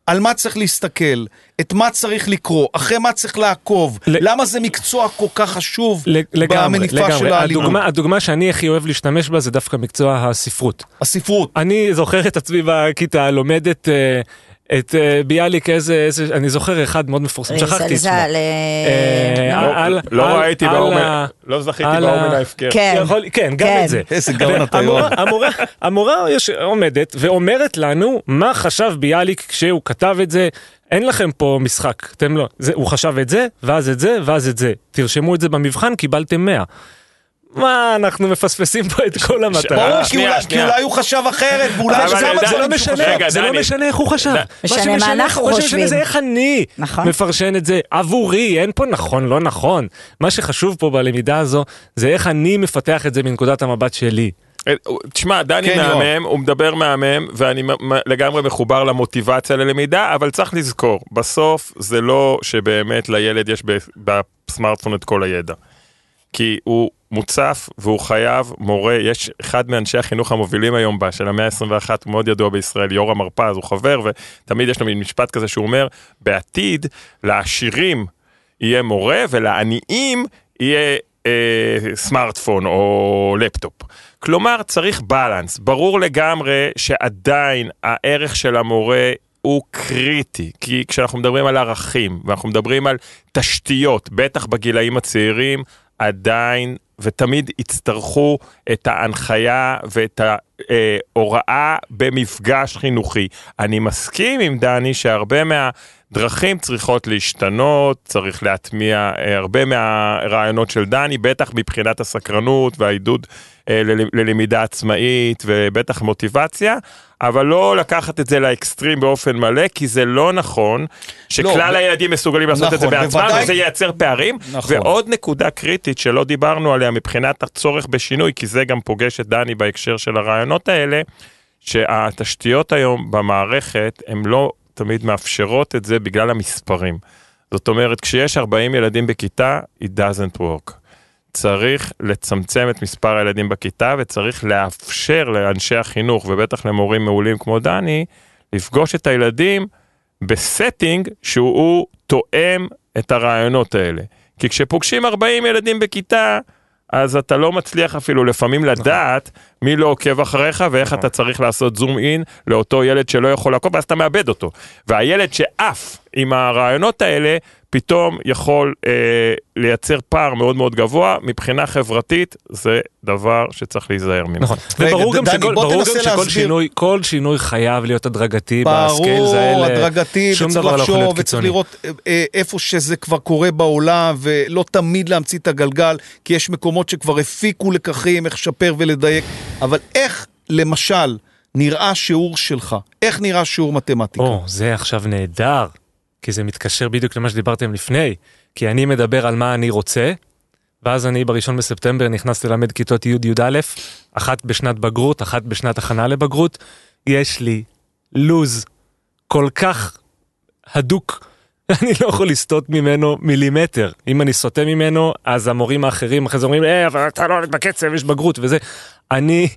על מה צריך להסתכל? את מה צריך לקרוא? אחרי מה צריך לעקוב? ל- למה זה מקצוע כל כך חשוב לגמרי, במניפה של לגמרי. האלימות? הדוגמה, הדוגמה שאני הכי אוהב להשתמש בה זה דווקא מקצוע הספרות. הספרות. אני זוכר את עצמי בכיתה, לומד את, אה, את אה, ביאליק, איזה, איזה, אני זוכר אחד מאוד מפורסם, שכחתי את שמו. אה, לא על- ראיתי באומן, לא זכיתי באומן ההפקר. כן. כן, גם כן. את זה. איזה גאון אתה. המורה, עומדת ואומרת לנו מה חשב ביאליק כשהוא כתב את זה. אין לכם פה משחק, אתם לא. זה, הוא חשב את זה, ואז את זה, ואז את זה. תרשמו את זה במבחן, קיבלתם 100. מה, אנחנו מפספסים פה את כל המטרה. ברור, כי שנייה, אולי- שנייה. כי אולי הוא חשב אחרת, ואולי אבל זה לא משנה, זה לא. משנה איך הוא חשב. משנה מה אנחנו מה שמשנה חושבים. זה איך אני נכון. מפרשן את זה עבורי, אין פה נכון, לא נכון. מה שחשוב פה בלמידה הזו, זה איך אני מפתח את זה מנקודת המבט שלי. אה, תשמע, דני כן. מהמם, הוא מדבר מהמם, ואני לגמרי מחובר למוטיבציה ללמידה, אבל צריך לזכור, בסוף זה לא שבאמת לילד יש ב- בסמארטפון את כל הידע. כי הוא מוצף והוא חייב מורה, יש אחד מאנשי החינוך המובילים היום בה, של המאה ה-21, הוא מאוד ידוע בישראל, יורם הרפז, הוא חבר, ותמיד יש לו מין משפט כזה שהוא אומר, בעתיד לעשירים יהיה מורה ולעניים יהיה אה, סמארטפון או לפטופ. כלומר, צריך בלנס. ברור לגמרי שעדיין הערך של המורה הוא קריטי, כי כשאנחנו מדברים על ערכים ואנחנו מדברים על תשתיות, בטח בגילאים הצעירים, עדיין ותמיד יצטרכו את ההנחיה ואת ההוראה במפגש חינוכי. אני מסכים עם דני שהרבה מהדרכים צריכות להשתנות, צריך להטמיע אה, הרבה מהרעיונות של דני, בטח מבחינת הסקרנות והעידוד אה, לל- ללמידה עצמאית ובטח מוטיבציה, אבל לא לקחת את זה לאקסטרים באופן מלא, כי זה לא נכון שכלל לא, הילדים מסוגלים לעשות את זה נכון, בעצמם, בוודאי. וזה ייצר פערים. נכון. ועוד נקודה קריטית שלא דיברנו עליה מבחינת הצורך בשינוי, כי זה גם פוגש את דני בהקשר של הרעיונות האלה, שהתשתיות היום במערכת הן לא תמיד מאפשרות את זה בגלל המספרים. זאת אומרת, כשיש 40 ילדים בכיתה, it doesn't work. צריך לצמצם את מספר הילדים בכיתה וצריך לאפשר לאנשי החינוך ובטח למורים מעולים כמו דני, לפגוש את הילדים ב setting שהוא תואם את הרעיונות האלה. כי כשפוגשים 40 ילדים בכיתה, אז אתה לא מצליח אפילו לפעמים לדעת מי לא עוקב אחריך ואיך. אתה צריך לעשות זום אין לאותו ילד שלא יכול לעקוב, ואז אתה מאבד אותו. והילד שעף עם הרעיונות האלה, פתאום יכול אה, לייצר פער מאוד מאוד גבוה, מבחינה חברתית זה דבר שצריך להיזהר ממנו. נכון, וברור גם שכל- ברור גם שכל להסביר. שינוי, כל שינוי חייב להיות הדרגתי ברור, בסקיילס האלה. הדרגתי, שום וצריך דבר לא יכול להיות לחשוב, וצריך. לראות אה, אה, איפה שזה כבר קורה בעולם, ולא תמיד להמציא את הגלגל, כי יש מקומות שכבר הפיקו לקחים, איך לשפר ולדייק, אבל איך, למשל, נראה שיעור שלך? איך נראה שיעור מתמטיקה? או, זה עכשיו נהדר, כי זה מתקשר בדיוק למה שדיברתם לפני. כי אני מדבר על מה אני רוצה, ואז אני בראשון בספטמבר נכנס ללמד כיתות י'-י"א, אחת בשנת בגרות, אחת בשנת הכנה לבגרות. יש לי לוז כל כך הדוק, אני לא יכול לסטות ממנו מילימטר. אם אני סוטה ממנו, אז המורים האחרים אחרי זה אומרים, אה, אבל אתה לא עומד בקצב, יש בגרות וזה. אני,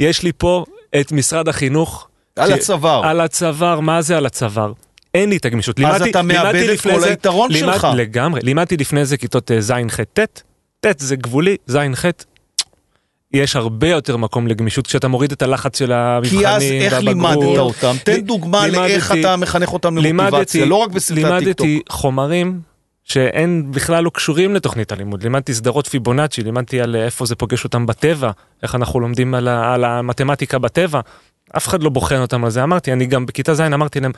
יש לי פה את משרד החינוך. על ש- הצוואר. על הצוואר, מה זה על הצוואר? אין לי את הגמישות. אז לימדתי- אתה מאבד את כל זה- היתרון לימד- שלך. לגמרי. לימדתי לפני זה כיתות אה, ז', ח', ט'. זה גבולי, ז', ח'. יש הרבה יותר מקום לגמישות כשאתה מוריד את הלחץ של המבחנים כי אז איך והבגרות. לימדת אותם? תן דוגמה לאיך אתה מחנך אותם למוטיבציה, לא רק בסרטי טיקטוק. לימדתי חומרים שאין בכלל לא קשורים לתוכנית הלימוד. לימדתי סדרות פיבונאצ'י, לימדתי על איפה זה פוגש אותם בטבע, איך אנחנו לומדים על, על המתמטיקה בטבע. אף אחד לא בוחן אותם על זה. אמרתי, אני גם בכיתה ז' אמרתי להם,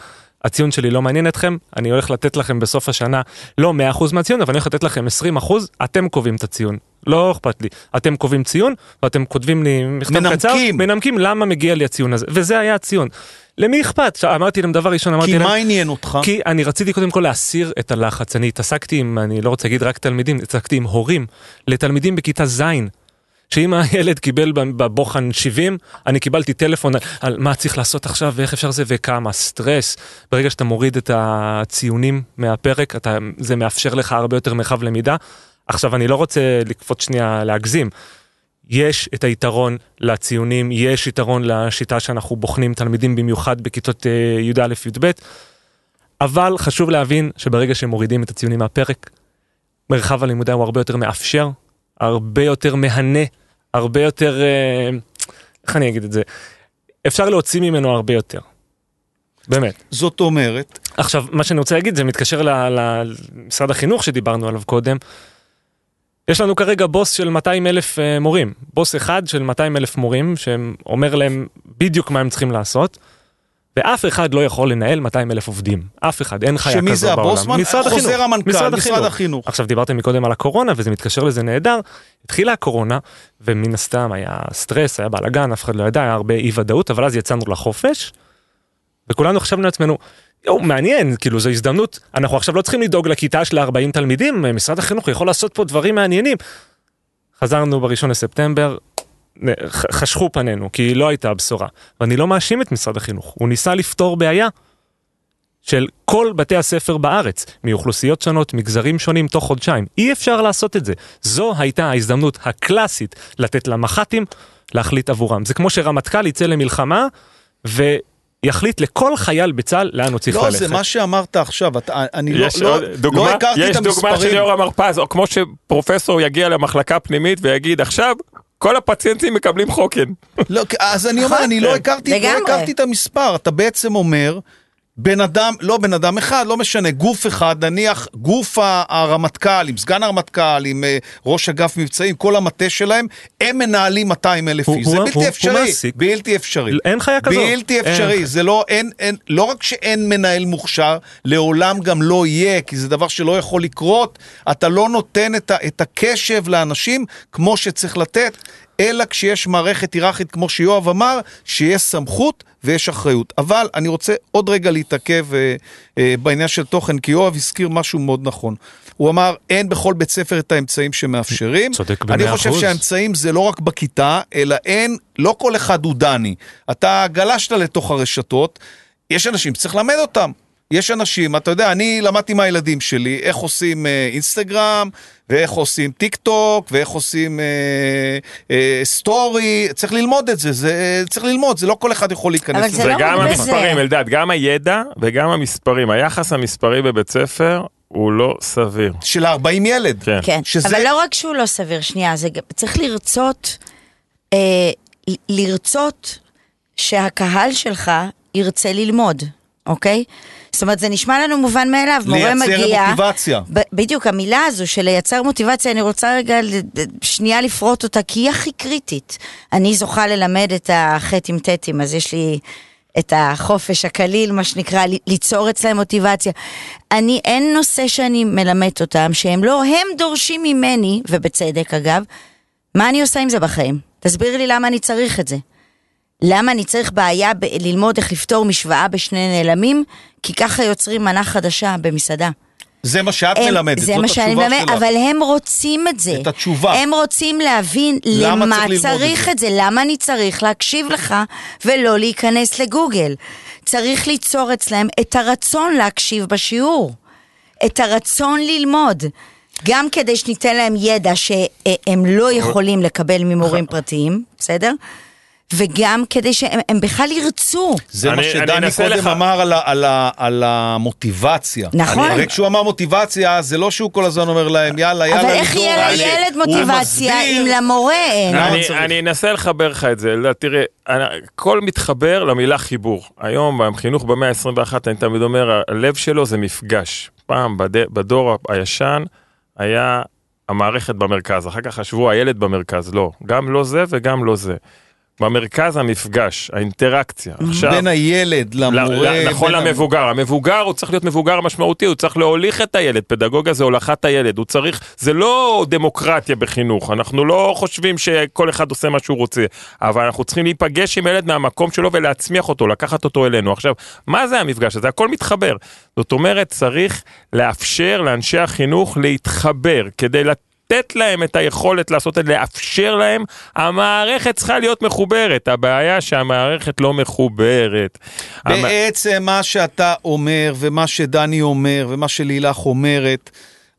הציון שלי לא מעניין אתכם, אני הולך לתת לכם בסוף השנה לא 100% מהציון, אבל אני הולך לתת לכם 20%, אתם קובעים את הציון. לא אכפת לי. אתם קובעים ציון, ואתם כותבים לי מכתב מנמקים. קצר, מנמקים למה מגיע לי הציון הזה. וזה היה הציון. למי אכפת? אמרתי להם דבר ראשון, אמרתי כי להם, מה עניין אותך? כי אני רציתי קודם כל להסיר את הלחץ. אני התעסקתי עם, אני לא רוצה להגיד רק תלמידים, התעסקתי עם הורים לתלמידים בכיתה ז'. שאם הילד קיבל בבוחן 70, אני קיבלתי טלפון על, על מה צריך לעשות עכשיו ואיך אפשר זה וכמה סטרס. ברגע שאתה מוריד את הציונים מהפרק, אתה, זה מאפשר לך הרבה יותר מרחב למידה. עכשיו, אני לא רוצה לקפוץ שנייה להגזים. יש את היתרון לציונים, יש יתרון לשיטה שאנחנו בוחנים תלמידים במיוחד בכיתות אה, י"א-י"ב, אבל חשוב להבין שברגע שמורידים את הציונים מהפרק, מרחב הלימודה הוא הרבה יותר מאפשר, הרבה יותר מהנה, הרבה יותר, אה, איך אני אגיד את זה? אפשר להוציא ממנו הרבה יותר. באמת. זאת אומרת, עכשיו, מה שאני רוצה להגיד, זה מתקשר למשרד החינוך שדיברנו עליו קודם. יש לנו כרגע בוס של 200 אלף אה, מורים, בוס אחד של 200 אלף מורים, שאומר להם בדיוק מה הם צריכים לעשות, ואף אחד לא יכול לנהל 200 אלף עובדים. אף אחד, אין חיה כזו בעולם. שמי זה הבוסמן? משרד חוזר החינוך. המנכ"ל, משרד החינוך. עכשיו דיברתם מקודם על הקורונה וזה מתקשר לזה נהדר. התחילה הקורונה ומן הסתם היה סטרס, היה בלאגן, אף אחד לא ידע, היה הרבה אי ודאות, אבל אז יצאנו לחופש. וכולנו חשבנו לעצמנו, יואו, מעניין, כאילו זו הזדמנות, אנחנו עכשיו לא צריכים לדאוג לכיתה של 40 תלמידים, משרד החינוך יכול לעשות פה דברים מעניינים. חזרנו בראשון לספטמבר, חשכו פנינו, כי לא הייתה בשורה. ואני לא מאשים את משרד החינוך, הוא ניסה לפתור בעיה של כל בתי הספר בארץ, מאוכלוסיות שונות, מגזרים שונים, תוך חודשיים. אי אפשר לעשות את זה. זו הייתה ההזדמנות הקלאסית לתת למח"טים להחליט עבורם. זה כמו שרמטכ"ל יצא למלחמה ויחליט לכל חייל בצה"ל לאן הוא צריך לא, ללכת. זה מה שאמרת עכשיו, אתה- אני לא יש לא- לא דוגמה, הכרתי יש את דוגמה של המספרים. יורם המרפז, או כמו שפרופסור יגיע למחלקה פנימית ויגיד עכשיו כל הפציינטים מקבלים חוקן. לא, אז אני אומר, אני לא לא. הכרתי את המספר, אתה בעצם אומר... בן אדם, לא בן אדם אחד, לא משנה, גוף אחד, נניח גוף הרמטכ"ל, עם סגן הרמטכ"ל, עם אה, ראש אגף מבצעים, כל המטה שלהם, הם מנהלים 200 אלף הוא- איש. הוא- זה הוא- בלתי הוא אפשרי, מעסיק. בלתי אפשרי. אין חיה כזאת. בלתי אין. אפשרי, זה לא, אין, אין, לא רק שאין מנהל מוכשר, לעולם גם לא יהיה, כי זה דבר שלא יכול לקרות, אתה לא נותן את, ה, את הקשב לאנשים כמו שצריך לתת, אלא כשיש מערכת היררכית, כמו שיואב אמר, שיש סמכות ויש אחריות. אבל אני רוצה עוד רגע להתעכב אה, אה, בעניין של תוכן, כי יואב הזכיר משהו מאוד נכון. הוא אמר, אין בכל בית ספר את האמצעים שמאפשרים. צודק אני במאה חושב אחוז. שהאמצעים זה לא רק בכיתה, אלא אין, לא כל אחד הוא דני. אתה גלשת לתוך הרשתות, יש אנשים שצריך ללמד אותם. יש אנשים, אתה יודע, אני למדתי מהילדים שלי איך עושים אה, אינסטגרם, ואיך עושים טיק טוק, ואיך עושים אה, אה, סטורי, צריך ללמוד את זה, זה צריך ללמוד, זה לא כל אחד יכול להיכנס לזה. זה לא רק המספרים. אלדד, גם הידע וגם המספרים, היחס המספרי בבית ספר הוא לא סביר. של 40 ילד. כן. כן, שזה- אבל לא רק שהוא לא סביר, שנייה, זה גם- צריך לרצות, אה, לרצות שהקהל שלך ירצה ללמוד, אוקיי? זאת אומרת, זה נשמע לנו מובן מאליו, מורה מגיע... לייצר מוטיבציה. בדיוק, המילה הזו של לייצר מוטיבציה, אני רוצה רגע שנייה לפרוט אותה, כי היא הכי קריטית. אני זוכה ללמד את החטא עם טטים, אז יש לי את החופש הקליל, מה שנקרא, ליצור אצלם מוטיבציה. אני, אין נושא שאני מלמדת אותם, שהם לא, הם דורשים ממני, ובצדק אגב, מה אני עושה עם זה בחיים? תסביר לי למה אני צריך את זה. למה אני צריך בעיה ב- ללמוד איך לפתור משוואה בשני נעלמים? כי ככה יוצרים מנה חדשה במסעדה. זה מה שאת הם- מלמדת, זה זאת מה שאני התשובה מלמד, שלך. אבל הם רוצים את זה. את התשובה. הם רוצים להבין למה צריך צריך את זה? את זה, למה אני צריך להקשיב לך ולא להיכנס לגוגל. צריך ליצור אצלם את הרצון להקשיב בשיעור, את הרצון ללמוד. גם כדי שניתן להם ידע שהם לא יכולים לקבל ממורים פרטיים, בסדר? וגם כדי שהם הם בכלל ירצו. זה מה אני- אני שדני קודם לך- אמר על, ה, על, ה, על המוטיבציה. נכון. הרי כשהוא אמר מוטיבציה, זה לא שהוא כל הזמן אומר להם, יאללה, יאללה, אבל איך יהיה אני-" לילד מוטיבציה מסביר- אם למורה אין? אני? אני אנסה לחבר לך את זה, אלדד, תראה, אני- הכל מתחבר למילה חיבור. היום בחינוך במאה ה-21, אני תמיד אומר, הלב שלו זה מפגש. פעם בד, בדור הישן היה המערכת במרכז, אחר כך חשבו הילד במרכז, לא, גם לא זה וגם לא זה. במרכז המפגש, האינטראקציה. עכשיו, בין הילד ל- למורה. ל- נכון בין ה- למבוגר, המבוגר הוא צריך להיות מבוגר משמעותי, הוא צריך להוליך את הילד, פדגוגיה זה הולכת הילד, הוא צריך, זה לא דמוקרטיה בחינוך, אנחנו לא חושבים שכל אחד עושה מה שהוא רוצה, אבל אנחנו צריכים להיפגש עם ילד מהמקום שלו ולהצמיח אותו, לקחת אותו אלינו. עכשיו, מה זה המפגש הזה? הכל מתחבר. זאת אומרת, צריך לאפשר לאנשי החינוך להתחבר, כדי לתת... לתת להם את היכולת לעשות את זה, לאפשר להם, המערכת צריכה להיות מחוברת. הבעיה שהמערכת לא מחוברת. המ- בעצם מה שאתה אומר, ומה שדני אומר, ומה שלילך אומרת,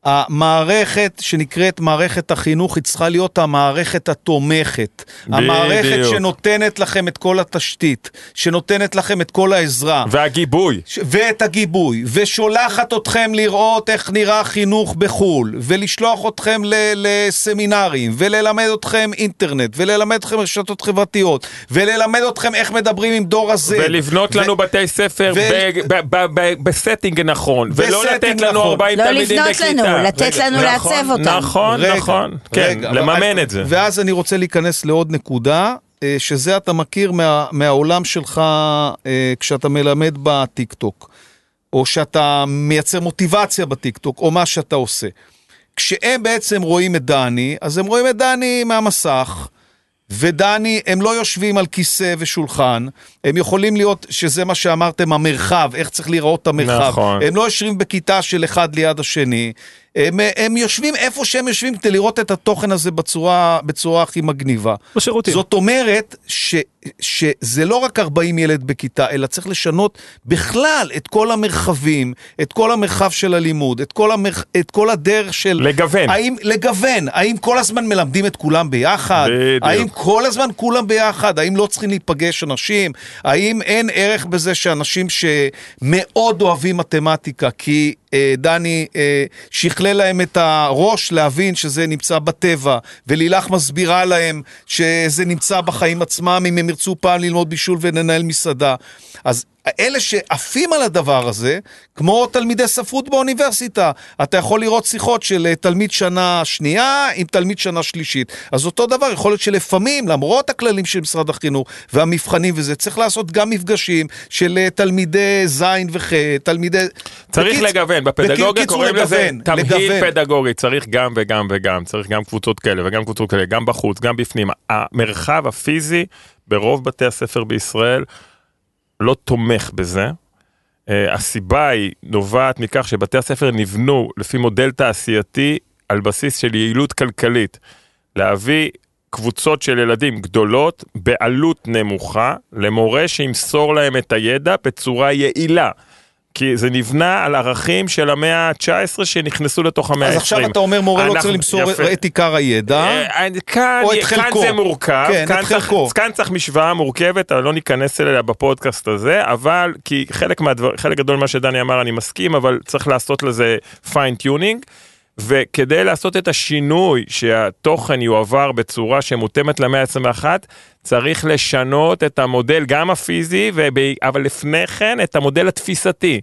המערכת שנקראת מערכת החינוך היא צריכה להיות המערכת התומכת. המערכת בדיוק. שנותנת לכם את כל התשתית, שנותנת לכם את כל העזרה. והגיבוי. ש- ואת הגיבוי, ושולחת אתכם לראות איך נראה חינוך בחו"ל, ולשלוח אתכם ל- לסמינרים, וללמד אתכם אינטרנט, וללמד אתכם רשתות חברתיות, וללמד אתכם איך מדברים עם דור הזה. ולבנות ו- לנו בתי ספר ו- ב- ב- ב- ב- ב setting נכון, ולא לתת לנו נכון. 40 לא תלמידים בכיתה. לתת רגע, לנו נכון, לעצב אותם. נכון, רגע, נכון, כן, רגע, לממן את זה. ואז אני רוצה להיכנס לעוד נקודה, אה, שזה אתה מכיר מה, מהעולם שלך אה, כשאתה מלמד בטיקטוק, או שאתה מייצר מוטיבציה בטיקטוק, או מה שאתה עושה. כשהם בעצם רואים את דני, אז הם רואים את דני מהמסך. ודני, הם לא יושבים על כיסא ושולחן, הם יכולים להיות, שזה מה שאמרתם, המרחב, איך צריך להיראות המרחב. נכון. הם לא יושבים בכיתה של אחד ליד השני, הם, הם יושבים איפה שהם יושבים כדי לראות את התוכן הזה בצורה, בצורה הכי מגניבה. בשירותים. זאת אומרת ש, שזה לא רק 40 ילד בכיתה, אלא צריך לשנות בכלל את כל המרחבים, את כל המרחב של הלימוד, את כל, המרח, את כל הדרך של... לגוון. האם, לגוון. האם כל הזמן מלמדים את כולם ביחד? בדיוק. האם כל הזמן כולם ביחד? האם לא צריכים להיפגש אנשים? האם אין ערך בזה שאנשים שמאוד אוהבים מתמטיקה, כי אה, דני אה, שכלל להם את הראש להבין שזה נמצא בטבע, ולילך מסבירה להם שזה נמצא בחיים עצמם, אם הם ירצו פעם ללמוד בישול ולנהל מסעדה. אז אלה שעפים על הדבר הזה, כמו תלמידי ספרות באוניברסיטה, אתה יכול לראות שיחות של אה, תלמיד שנה שנייה עם תלמיד שנה שלישית. אז אותו דבר, יכול להיות שלפעמים, למרות הכללים של משרד החינוך והמבחנים וזה, צריך לעשות גם מפגשים של אה, תלמידי ז' וח', תלמידי... צריך בקיצ- לגוון, בפדגוגיה קוראים לזה תמהיל לגוון. פדגוגי, צריך גם וגם וגם, צריך גם קבוצות כאלה וגם קבוצות כאלה, גם בחוץ, גם בפנים. המרחב הפיזי ברוב בתי הספר בישראל לא תומך בזה. Uh, הסיבה היא נובעת מכך שבתי הספר נבנו לפי מודל תעשייתי על בסיס של יעילות כלכלית. להביא קבוצות של ילדים גדולות בעלות נמוכה למורה שימסור להם את הידע בצורה יעילה. כי זה נבנה על ערכים של המאה ה-19 שנכנסו לתוך המאה ה-20. אז עכשיו אתה אומר מורה לא צריך למסור. את עיקר הידע. אה, כאן, או את כאן חלקו. זה מורכב, כן, כאן, צריך. כאן צריך משוואה מורכבת, אבל לא ניכנס אליה בפודקאסט הזה, אבל כי חלק, מהדבר, חלק גדול ממה שדני אמר אני מסכים, אבל צריך לעשות לזה fine-tuning. וכדי לעשות את השינוי שהתוכן יועבר בצורה שמותאמת למאה ה-21, צריך לשנות את המודל גם הפיזי, וב... אבל לפני כן את המודל התפיסתי.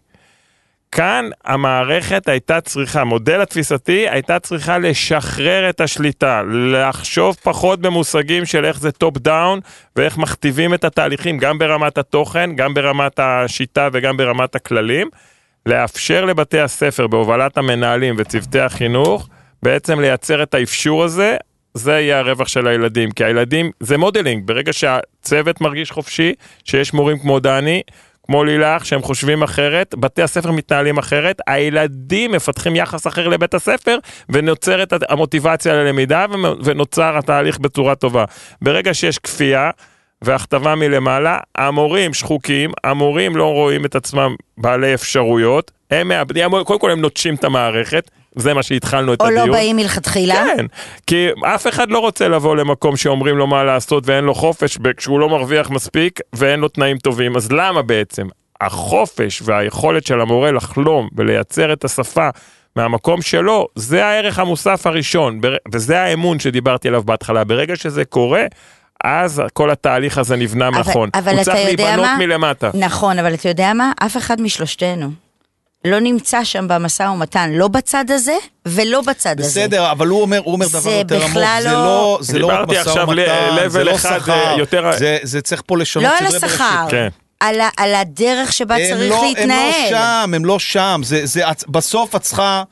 כאן המערכת הייתה צריכה, המודל התפיסתי הייתה צריכה לשחרר את השליטה, לחשוב פחות במושגים של איך זה top down ואיך מכתיבים את התהליכים, גם ברמת התוכן, גם ברמת השיטה וגם ברמת הכללים, לאפשר לבתי הספר בהובלת המנהלים וצוותי החינוך, בעצם לייצר את האפשור הזה, זה יהיה הרווח של הילדים, כי הילדים, זה modeling, ברגע שהצוות מרגיש חופשי, שיש מורים כמו דני, כמו לילך, שהם חושבים אחרת, בתי הספר מתנהלים אחרת, הילדים מפתחים יחס אחר לבית הספר, ונוצרת המוטיבציה ללמידה, ונוצר התהליך בצורה טובה. ברגע שיש כפייה, והכתבה מלמעלה, המורים שחוקים, המורים לא רואים את עצמם בעלי אפשרויות, הם מאבדים, קודם כל הם נוטשים את המערכת, זה מה שהתחלנו את או הדיון. לא באים מלכתחילה? כן, כי אף אחד לא רוצה לבוא למקום שאומרים לו מה לעשות ואין לו חופש כשהוא לא מרוויח מספיק ואין לו תנאים טובים, אז למה בעצם? החופש והיכולת של המורה לחלום ולייצר את השפה מהמקום שלו, זה הערך המוסף הראשון, וזה האמון שדיברתי עליו בהתחלה. ברגע שזה קורה, אז כל התהליך הזה נבנה אבל- נכון. אבל הוא אתה צריך להיבנות מה? מלמטה. נכון, אבל אתה יודע מה? אף אחד משלושתנו לא נמצא שם במשא ומתן, לא בצד הזה ולא בצד הזה. בסדר, אבל הוא אומר, הוא אומר דבר זה יותר עמוק, בכלל זה לא- לא, זה לא רק משא עכשיו ל- ומתן, זה לא אחד, שכר, אה, יותר- זה, זה צריך פה לשנות לא סדרי על בראשית. השכר, כן. על, ה- על הדרך שבה צריך לא, להתנהל. הם לא שם, הם לא שם. זה, זה, בסוף את צריכה,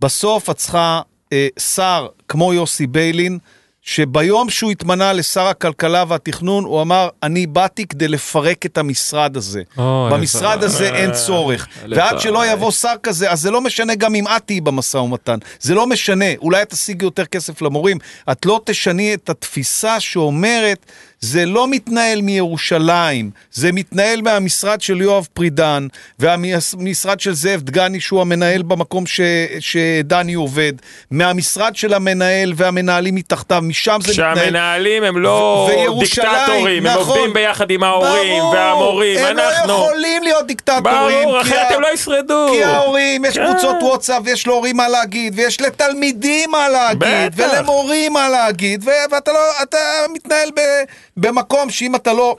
בסוף את צריכה אה, שר כמו יוסי ביילין, שביום שהוא התמנה לשר הכלכלה והתכנון, הוא אמר, אני באתי כדי לפרק את המשרד הזה. אוי, במשרד הלוואי. הזה אין צורך. הלוואי. ועד שלא יבוא שר כזה, אז זה לא משנה גם אם את תהיי במשא ומתן. זה לא משנה, אולי תשיגי יותר כסף למורים. את לא תשני את התפיסה שאומרת, זה לא מתנהל מירושלים, זה מתנהל מהמשרד של יואב פרידן, והמשרד של זאב דגני, שהוא המנהל במקום ש, שדני עובד, מהמשרד של המנהל והמנהלים מתחתיו, משם זה מתנהל. כשהמנהלים הם לא דיקטטורים, הם נכון. עובדים ביחד עם ההורים ברור, והמורים, הם אנחנו... לא יכולים להיות דיקטטורים. ברור, אחרת הם לא ישרדו. כי ההורים, יש כן. קבוצות וואטסאפ, ויש להורים מה להגיד, ויש לתלמידים מה להגיד, בטח. ולמורים מה להגיד, ואתה לא, אתה מתנהל ב- במקום שאם אתה לא...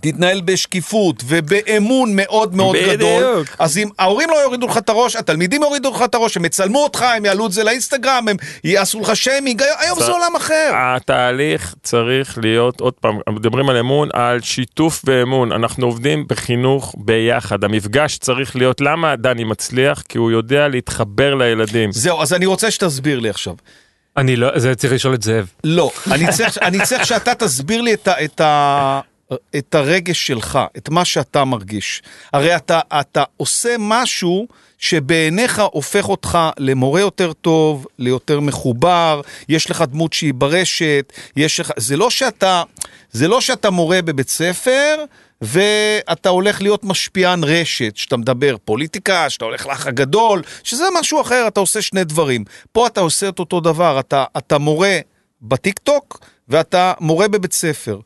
תתנהל בשקיפות ובאמון מאוד מאוד בדיוק. גדול, אז אם ההורים לא יורידו לך את הראש, התלמידים יורידו לך את הראש, הם יצלמו אותך, הם יעלו את זה לאינסטגרם, הם יעשו לך שיימינג, היום זה עולם אחר. התהליך צריך להיות, עוד פעם, מדברים על אמון, על שיתוף ואמון. אנחנו עובדים בחינוך ביחד. המפגש צריך להיות, למה דני מצליח? כי הוא יודע להתחבר לילדים. זהו, אז אני רוצה שתסביר לי עכשיו. אני לא, זה צריך לשאול את זאב. לא, אני צריך, אני צריך שאתה תסביר לי את, ה, את, ה, את הרגש שלך, את מה שאתה מרגיש. הרי אתה, אתה עושה משהו שבעיניך הופך אותך למורה יותר טוב, ליותר מחובר, יש לך דמות שהיא ברשת, יש לך... זה לא שאתה, זה לא שאתה מורה בבית ספר, ואתה הולך להיות משפיען רשת, שאתה מדבר פוליטיקה, שאתה הולך לאח הגדול, שזה משהו אחר, אתה עושה שני דברים. פה אתה עושה את אותו דבר, אתה, אתה מורה בטיקטוק ואתה מורה בבית ספר.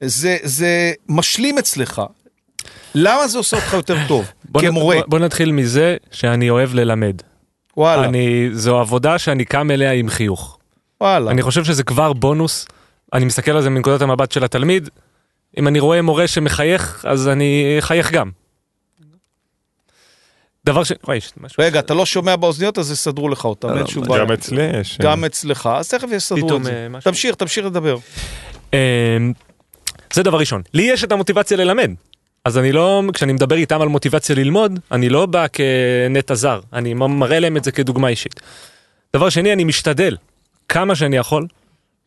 זה, זה משלים אצלך. למה זה עושה אותך יותר טוב? בוא, נ- כמורה. בוא, בוא נתחיל מזה שאני אוהב ללמד. וואלה, אני, זו עבודה שאני קם אליה עם חיוך. וואלה. אני חושב שזה כבר בונוס. אני מסתכל על זה מנקודת המבט של התלמיד. אם אני רואה מורה שמחייך, אז אני אחייך גם. דבר ש... וואי, יש משהו. רגע, אתה לא שומע באוזניות, אז יסדרו לך אותם, אין שום בעיה. גם אצלי יש. גם אצלך, אז תכף יסדרו פתאום, את זה. אה, משהו. תמשיך, תמשיך לדבר. אמ, זה דבר ראשון. לי יש את המוטיבציה ללמד. אז אני לא, כשאני מדבר איתם על מוטיבציה ללמוד, אני לא בא כנטע זר, אני מראה להם את זה כדוגמה אישית. דבר שני, אני משתדל, כמה שאני יכול,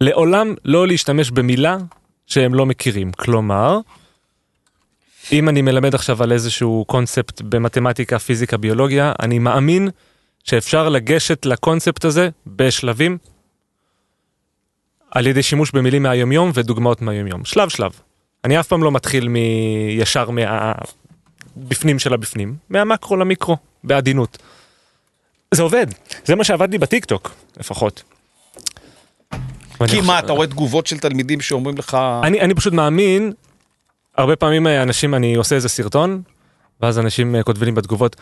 לעולם לא להשתמש במילה שהם לא מכירים. כלומר, אם אני מלמד עכשיו על איזשהו קונספט במתמטיקה, פיזיקה, ביולוגיה, אני מאמין שאפשר לגשת לקונספט הזה בשלבים, על ידי שימוש במילים מהיומיום ודוגמאות מהיומיום. שלב שלב. אני אף פעם לא מתחיל מ... ישר מה... בפנים של הבפנים, מהמקרו למיקרו, בעדינות. זה עובד, זה מה שעבד לי בטיקטוק, לפחות. כי מה, אתה רואה תגובות של תלמידים שאומרים לך... אני, אני פשוט מאמין, הרבה פעמים אנשים, אני עושה איזה סרטון, ואז אנשים אה, כותבים לי בתגובות,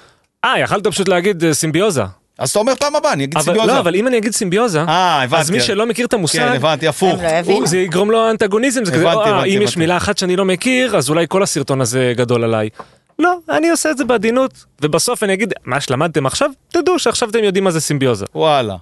אה, יכלת פשוט להגיד אה, סימביוזה. אז אתה אומר פעם הבאה, אני אגיד אבל, סימביוזה. לא, אבל אם אני אגיד סימביוזה, אה, הבנתי. אז מי שלא מכיר את המושג, כן, הבנתי, הפוך. הם לא. הוא, זה יגרום לו אנטגוניזם, זה כזה, הבנתי, "אה, הבנתי, אם יש הבנתי. מילה אחת שאני לא מכיר, אז אולי כל הסרטון הזה גדול עליי. לא, אני עושה את זה בעדינות, ובסוף אני אגיד, מה שלמדתם עכשיו? תדעו שעכשיו אתם יודעים מה זה סימביוזה. וואלה.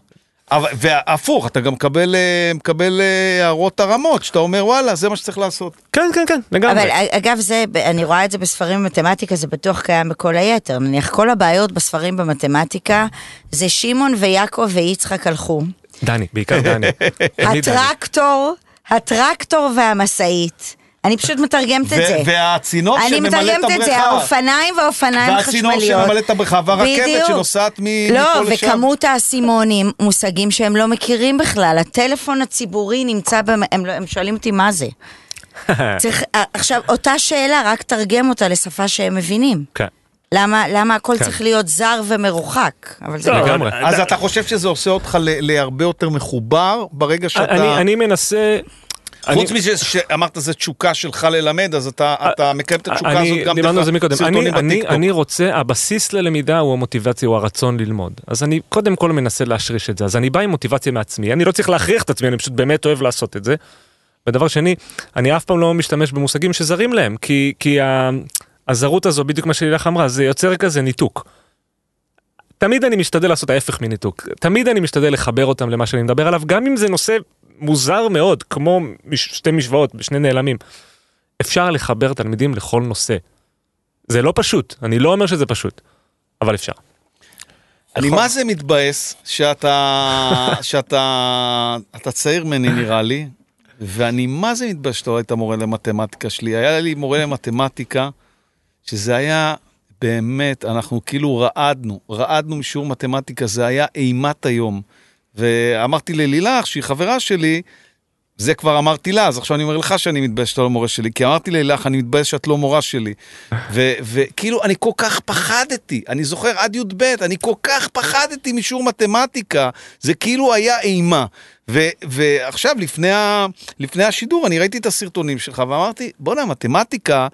אבל, והפוך, אתה גם מקבל, אה, מקבל אה, הערות הרמות, שאתה אומר, וואלה, זה מה שצריך לעשות. כן, כן, כן, לגמרי. אבל אגב, זה, אני רואה את זה בספרים במתמטיקה, זה בטוח קיים בכל היתר. נניח, כל הבעיות בספרים במתמטיקה, זה שמעון ויעקב ויצחק הלכו. דני, בעיקר דני. הטרקטור, הטרקטור והמשאית. אני פשוט מתרגמת את זה. והצינור אני שממלא את מתרגמת את זה, הבריכה. האופניים והאופניים והצינור החשמליות. שממלא את הבריכה, והרכבת. שנוסעת מ- לא, מפה לשם. וכמות האסימונים, מושגים שהם לא מכירים בכלל. הטלפון הציבורי נמצא, במ... הם, לא- הם שואלים אותי מה זה. צריך, עכשיו, אותה שאלה, רק תרגם אותה לשפה שהם מבינים. כן. למה, למה הכל כן. צריך להיות זר ומרוחק? אבל זה לא, לא... לגמרי. אז אתה חושב שזה עושה אותך ל- להרבה יותר מחובר ברגע שאתה... אני, אני מנסה... חוץ מזה שאמרת זה תשוקה שלך ללמד, אז אתה, אתה מקיים את התשוקה אני, הזאת גם דיברנו על זה מקודם, אני, רוצה, הבסיס ללמידה הוא המוטיבציה, הוא הרצון ללמוד. אז אני קודם כל מנסה להשריש את זה, אז אני בא עם מוטיבציה מעצמי, אני לא צריך להכריח את עצמי, אני פשוט באמת אוהב לעשות את זה. ודבר שני, אני אף פעם לא משתמש במושגים שזרים להם, כי, כי הזרות הזו, בדיוק מה שלילך אמרה, זה יוצר כזה ניתוק. תמיד אני משתדל לעשות ההפך מניתוק, תמיד אני משתדל לחבר אותם למה שאני מדבר עליו, גם אם זה נושא מוזר מאוד, כמו שתי משוואות, שני נעלמים. אפשר לחבר תלמידים לכל נושא. זה לא פשוט, אני לא אומר שזה פשוט, אבל אפשר. אני מה זה מתבאס שאתה, שאתה, אתה צעיר ממני נראה לי, ואני מה זה מתבאס שאתה לא היית מורה למתמטיקה שלי. היה לי מורה למתמטיקה, שזה היה באמת, אנחנו כאילו רעדנו, רעדנו משיעור מתמטיקה, זה היה אימת היום. ואמרתי ללילך, שהיא חברה שלי, זה כבר אמרתי לה, אז עכשיו אני אומר לך שאני מתבייש שאתה לא מורה שלי, כי אמרתי לילך, אני מתבייש שאת לא מורה שלי. וכאילו, אני כל כך פחדתי, אני זוכר עד י"ב, אני כל כך פחדתי משיעור מתמטיקה, זה כאילו היה אימה. ו- ועכשיו, לפני, ה- לפני השידור, אני ראיתי את הסרטונים שלך, ואמרתי, בואנה, מתמטיקה,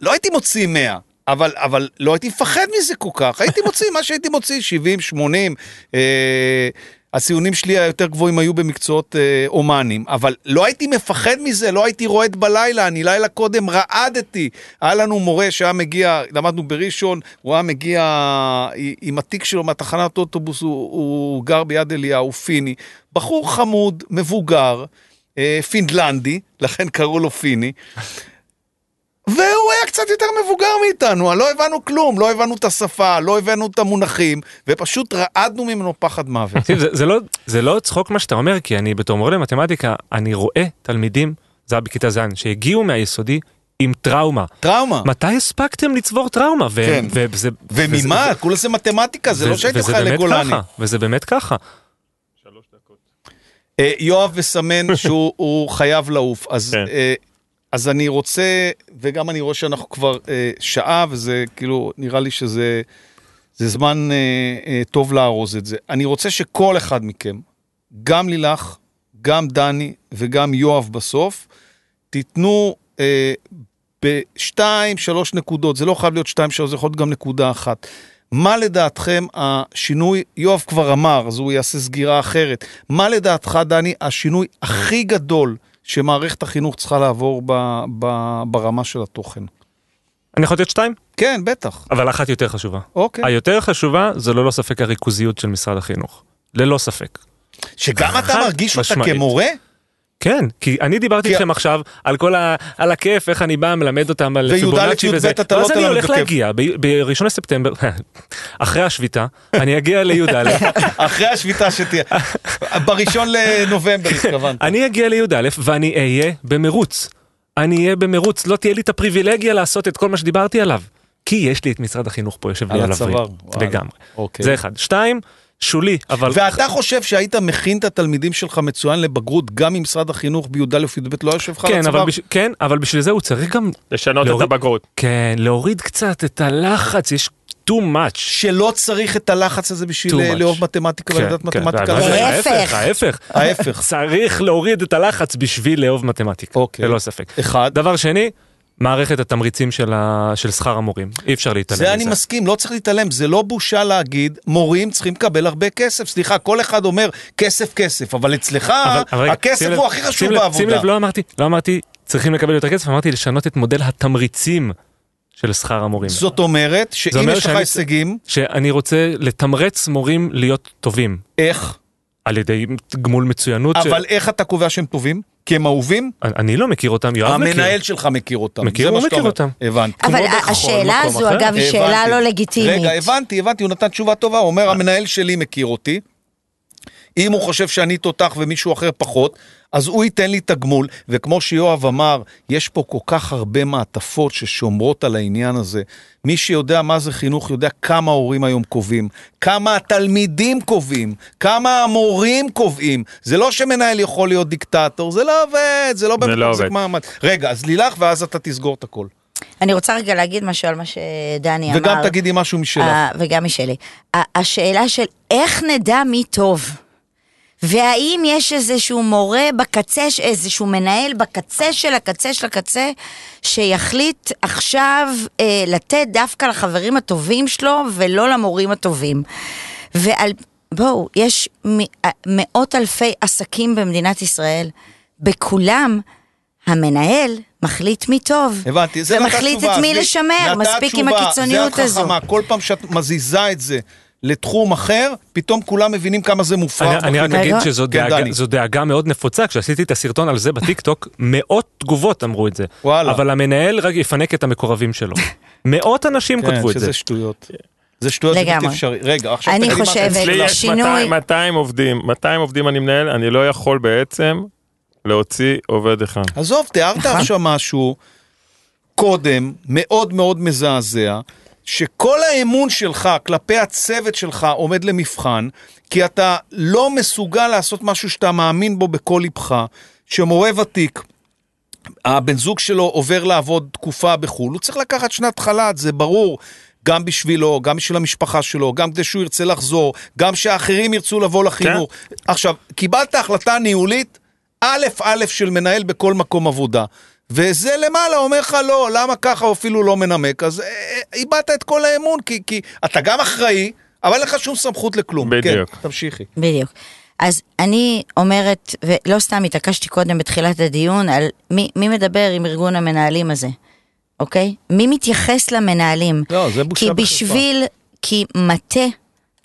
לא הייתי מוציא 100. אבל, אבל לא הייתי מפחד מזה כל כך, הייתי מוציא מה שהייתי מוציא, 70, 80. אה, הציונים שלי היותר גבוהים היו במקצועות אה, הומניים, אבל לא הייתי מפחד מזה, לא הייתי רועד בלילה, אני לילה קודם רעדתי. היה לנו מורה שהיה מגיע, למדנו בראשון, הוא היה מגיע עם התיק שלו מהתחנת אוטובוס, הוא, הוא גר ביד אליהו, פיני. בחור חמוד, מבוגר, אה, פינלנדי, לכן קראו לו פיני. והוא היה קצת יותר מבוגר מאיתנו, לא הבנו כלום, לא הבנו את השפה, לא הבנו את המונחים, ופשוט רעדנו ממנו פחד מוות. זה, זה, לא, זה לא צחוק מה שאתה אומר, כי אני בתור מורה למתמטיקה, אני רואה תלמידים, זה היה בכיתה ז', שהגיעו מהיסודי עם טראומה. טראומה. מתי הספקתם לצבור טראומה? ו- כן. וזה, וממה? כולה זה מתמטיקה, זה לא שהייתי וזה חיילי גולני. ככה, וזה באמת ככה. אה, יואב מסמן שהוא הוא חייב לעוף, אז, כן. אז אני רוצה, וגם אני רואה שאנחנו כבר אה, שעה, וזה כאילו, נראה לי שזה זה זמן אה, אה, טוב לארוז את זה. אני רוצה שכל אחד מכם, גם לילך, גם דני וגם יואב בסוף, תיתנו אה, בשתיים, שלוש נקודות, זה לא חייב להיות שתיים, שלוש, זה יכול להיות גם נקודה אחת. מה לדעתכם השינוי, יואב כבר אמר, אז הוא יעשה סגירה אחרת. מה לדעתך, דני, השינוי הכי גדול שמערכת החינוך צריכה לעבור ב, ב, ברמה של התוכן? אני יכול לתת שתיים? כן, בטח. אבל אחת יותר חשובה. אוקיי. היותר חשובה זה ללא ספק הריכוזיות של משרד החינוך. ללא ספק. שגם אתה מרגיש אותה משמעית. כמורה? כן, כי אני דיברתי איתכם עכשיו על כל ה... על הכיף, איך אני בא, מלמד אותם על וי"א, פיבונצ'י י"ב וזה. לא ואז אני הולך. להגיע, בראשון לספטמבר, אחרי השביתה, אני אגיע לי"א, אחרי השביתה שתהיה. בראשון לנובמבר התכוונת. אני אגיע לי"א ואני אהיה במרוץ. אני אהיה במרוץ, לא תהיה לי את הפריבילגיה לעשות את כל מה שדיברתי עליו. כי יש לי את משרד החינוך פה יושב לי על הווריד. הצוואר. לגמרי. אוקיי. זה אחד. שתיים, שולי, אבל... ואתה חושב שהיית מכין את התלמידים שלך מצוין לבגרות, גם אם משרד החינוך בי"א י"ב לא יושב לך על כן, הצוואר? כן, אבל בשביל זה הוא צריך גם, לשנות את להוריד- הבגרות. כן, להוריד קצת את הלחץ, יש too much. שלא צריך את הלחץ הזה בשביל אה. לאהוב מתמטיקה ולדעת מתמטיקה. ואז- לעומק. להפך. ההפך. ההפך. צריך להוריד את הלחץ בשביל לאהוב מתמטיקה, אוקיי. ללא ספק. אחד, דבר שני, מערכת התמריצים של, ה... של שכר המורים, אי אפשר להתעלם מזה. זה אני מסכים, לא צריך להתעלם, זה לא בושה להגיד, מורים צריכים לקבל הרבה כסף. סליחה, כל אחד אומר כסף כסף, אבל אצלך אבל- אבל רגע, הכסף הוא לב- הכי חשוב שים לב- שים בעבודה. לב, לא אמרתי, לא אמרתי צריכים לקבל יותר כסף, אמרתי לשנות את מודל התמריצים של שכר המורים. זאת אומרת, שאם אומר יש לך הישגים, שאני רוצה לתמרץ מורים להיות טובים, איך? על ידי גמול מצוינות. ש- אבל איך אתה קובע שהם טובים? כי הם אהובים? אני לא מכיר אותם, יואב מכיר. המנהל שלך מכיר אותם. מכיר, הוא מכיר. אותם. הבנתי. אבל השאלה הזו. אגב, היא שאלה הבנתי. לא לגיטימית. רגע, הבנתי, הבנתי, הוא נתן תשובה טובה, הוא אומר, המנהל שלי מכיר אותי. אם הוא חושב שאני תותח ומישהו אחר פחות, אז הוא ייתן לי תגמול, וכמו שיואב אמר, יש פה כל כך הרבה מעטפות ששומרות על העניין הזה. מי שיודע מה זה חינוך יודע כמה ההורים היום קובעים, כמה התלמידים קובעים, כמה המורים קובעים. זה לא שמנהל יכול להיות דיקטטור, זה לא עובד, זה לא לא מחזיק עובד. מעמד. רגע, אז לילך, ואז אתה תסגור את הכל. אני רוצה רגע להגיד משהו על מה שדני אמר. וגם תגידי משהו משלך. אה, וגם משלי. השאלה של איך נדע מי טוב, והאם יש איזשהו מורה בקצה, איזשהו מנהל בקצה של הקצה של הקצה, שיחליט עכשיו אה, לתת דווקא לחברים הטובים שלו ולא למורים הטובים. ועל... בואו, יש אה, מאות אלפי עסקים במדינת ישראל, בכולם המנהל מחליט מי טוב. הבנתי, זה נתת ומחליט תשובה. את מי. לשמר, מספיק עם תשובה, הקיצוניות זה את הזו. חכמה, כל פעם שאת מזיזה את זה לתחום אחר, פתאום כולם מבינים כמה זה מופרך. אני, אני רק בחינוך. אגיד. שזו כן, דאגה. זו דאגה מאוד נפוצה, כשעשיתי את הסרטון על זה בטיקטוק, מאות תגובות אמרו את זה. וואלה. אבל המנהל רק יפנק את המקורבים שלו. מאות אנשים כן, כתבו את זה. שזה שטויות. זה שטויות זה בלתי. אפשרי. רגע, עכשיו אני תגידי מה. אצלי יש שינוי- 200, 200 עובדים, 200 עובדים אני מנהל, אני לא יכול בעצם להוציא עובד אחד. עזוב, תיארת נכון. עכשיו משהו קודם, מאוד מאוד מזעזע, שכל האמון שלך כלפי הצוות שלך עומד למבחן, כי אתה לא מסוגל לעשות משהו שאתה מאמין בו בכל ליבך, שמורה ותיק, הבן זוג שלו עובר לעבוד תקופה בחו"ל, הוא צריך לקחת שנת חל"ת, זה ברור. גם בשבילו, גם בשביל המשפחה שלו, גם כדי שהוא ירצה לחזור, גם שהאחרים ירצו לבוא לחינוך. כן. עכשיו, קיבלת החלטה ניהולית, א' א' של מנהל בכל מקום עבודה. וזה למעלה אומר לך לא, למה ככה הוא אפילו לא מנמק, אז אה, אה, איבדת את כל האמון, כי, כי אתה גם אחראי, אבל אין לך שום סמכות לכלום. בדיוק. כן, תמשיכי. בדיוק. אז אני אומרת, ולא סתם התעקשתי קודם בתחילת הדיון, על מי, מי מדבר עם ארגון המנהלים הזה, אוקיי? מי מתייחס למנהלים? לא, זה בושה כי וחרפה. בשביל, כי מטה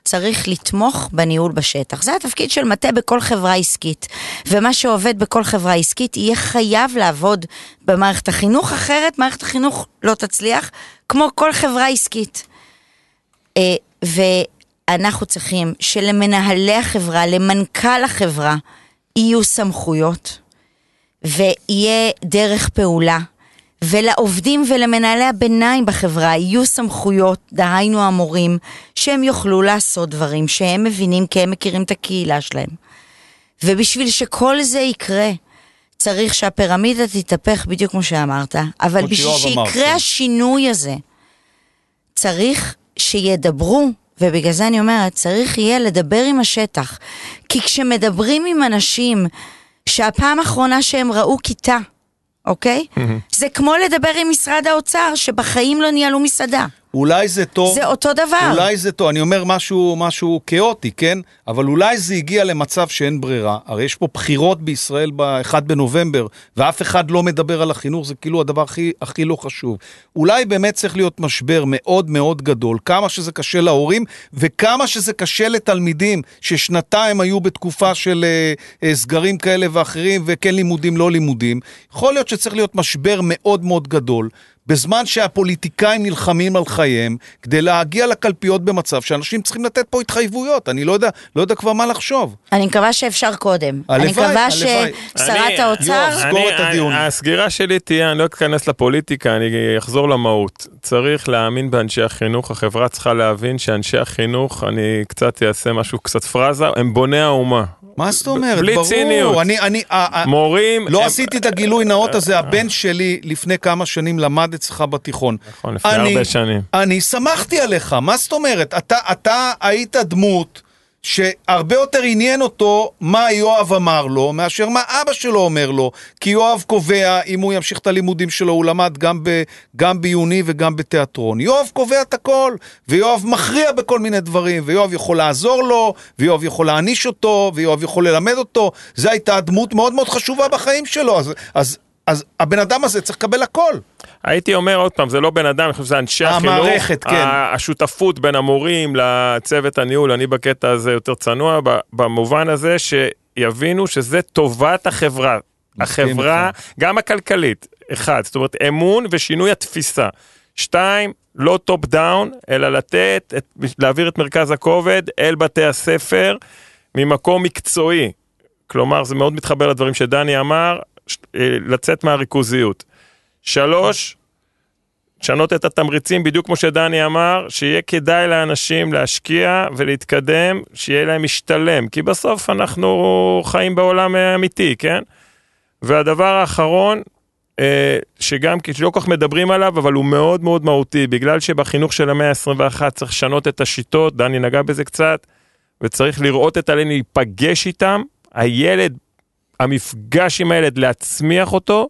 צריך לתמוך בניהול בשטח. זה התפקיד של מטה בכל חברה עסקית. ומה שעובד בכל חברה עסקית יהיה חייב לעבוד במערכת החינוך, אחרת מערכת החינוך לא תצליח, כמו כל חברה עסקית. אה, ואנחנו צריכים שלמנהלי החברה, למנכ"ל החברה, יהיו סמכויות, ויהיה דרך פעולה, ולעובדים ולמנהלי הביניים בחברה יהיו סמכויות, דהיינו המורים, שהם יוכלו לעשות דברים שהם מבינים כי הם מכירים את הקהילה שלהם. ובשביל שכל זה יקרה, צריך שהפירמידה תתהפך בדיוק כמו שאמרת, אבל בשביל שיקרה כן. השינוי הזה, צריך שידברו, ובגלל זה אני אומרת, צריך יהיה לדבר עם השטח. כי כשמדברים עם אנשים שהפעם האחרונה שהם ראו כיתה, אוקיי? זה כמו לדבר עם משרד האוצר, שבחיים לא ניהלו מסעדה. אולי זה טוב. זה אותו דבר. אולי זה טוב, אני אומר משהו, משהו כאוטי, כן? אבל אולי זה הגיע למצב שאין ברירה. הרי יש פה בחירות בישראל ב-1 בנובמבר, ואף אחד לא מדבר על החינוך, זה כאילו הדבר הכי, הכי לא חשוב. אולי באמת צריך להיות משבר מאוד מאוד גדול, כמה שזה קשה להורים, וכמה שזה קשה לתלמידים, ששנתיים היו בתקופה של אה, אה, סגרים כאלה ואחרים, וכן לימודים, לא לימודים. יכול להיות שצריך להיות משבר מאוד מאוד גדול. בזמן שהפוליטיקאים נלחמים על חייהם, כדי להגיע לקלפיות במצב שאנשים צריכים לתת פה התחייבויות. אני לא יודע, לא יודע כבר מה לחשוב. אני מקווה שאפשר קודם. הלוואי, אני מקווה. ששרת האוצר... יואב, סגור את הדיון. הסגירה שלי תהיה, אני לא אכנס לפוליטיקה, אני אחזור למהות. צריך להאמין באנשי החינוך, החברה צריכה להבין שאנשי החינוך, אני קצת אעשה משהו, קצת פרזה, הם בוני האומה. מה זאת אומרת? בלי ברור. ציניות. אני, אני, מורים... לא הם- עשיתי את הגילוי נאות הזה, הבן שלי לפני כמה שנים למד אצלך בתיכון. נכון, לפני אני- הרבה שנים. אני שמחתי עליך, מה זאת אומרת? אתה, אתה היית דמות שהרבה יותר עניין אותו מה יואב אמר לו, מאשר מה אבא שלו אומר לו. כי יואב קובע אם הוא ימשיך את הלימודים שלו, הוא למד גם, ב, גם בעיוני וגם בתיאטרון. יואב קובע את הכל, ויואב מכריע בכל מיני דברים, ויואב יכול לעזור לו, ויואב יכול להעניש אותו, ויואב יכול ללמד אותו. זו הייתה דמות מאוד מאוד חשובה בחיים שלו, אז... אז אז הבן אדם הזה צריך לקבל הכל. הייתי אומר עוד פעם, זה לא בן אדם, אני חושב שזה אנשי החינוך. המערכת, כן. השותפות בין המורים לצוות הניהול, אני בקטע הזה יותר צנוע, במובן הזה שיבינו שזה טובת החברה. החברה, גם הכלכלית, אחד, זאת אומרת אמון ושינוי התפיסה. שתיים, לא top down, אלא לתת, את, להעביר את מרכז הכובד אל בתי הספר ממקום מקצועי. כלומר, זה מאוד מתחבר לדברים שדני אמר, לצאת מהריכוזיות. שלוש, לשנות את התמריצים, בדיוק כמו שדני אמר, שיהיה כדאי לאנשים להשקיע ולהתקדם, שיהיה להם משתלם, כי בסוף אנחנו חיים בעולם אה, אמיתי, כן? והדבר האחרון, אה, שגם כי לא כל כך מדברים עליו, אבל הוא מאוד מאוד מהותי, בגלל שבחינוך של המאה ה-21 צריך לשנות את השיטות, דני נגע בזה קצת, וצריך לראות את הילדים, להיפגש איתם, הילד, המפגש עם הילד, להצמיח אותו,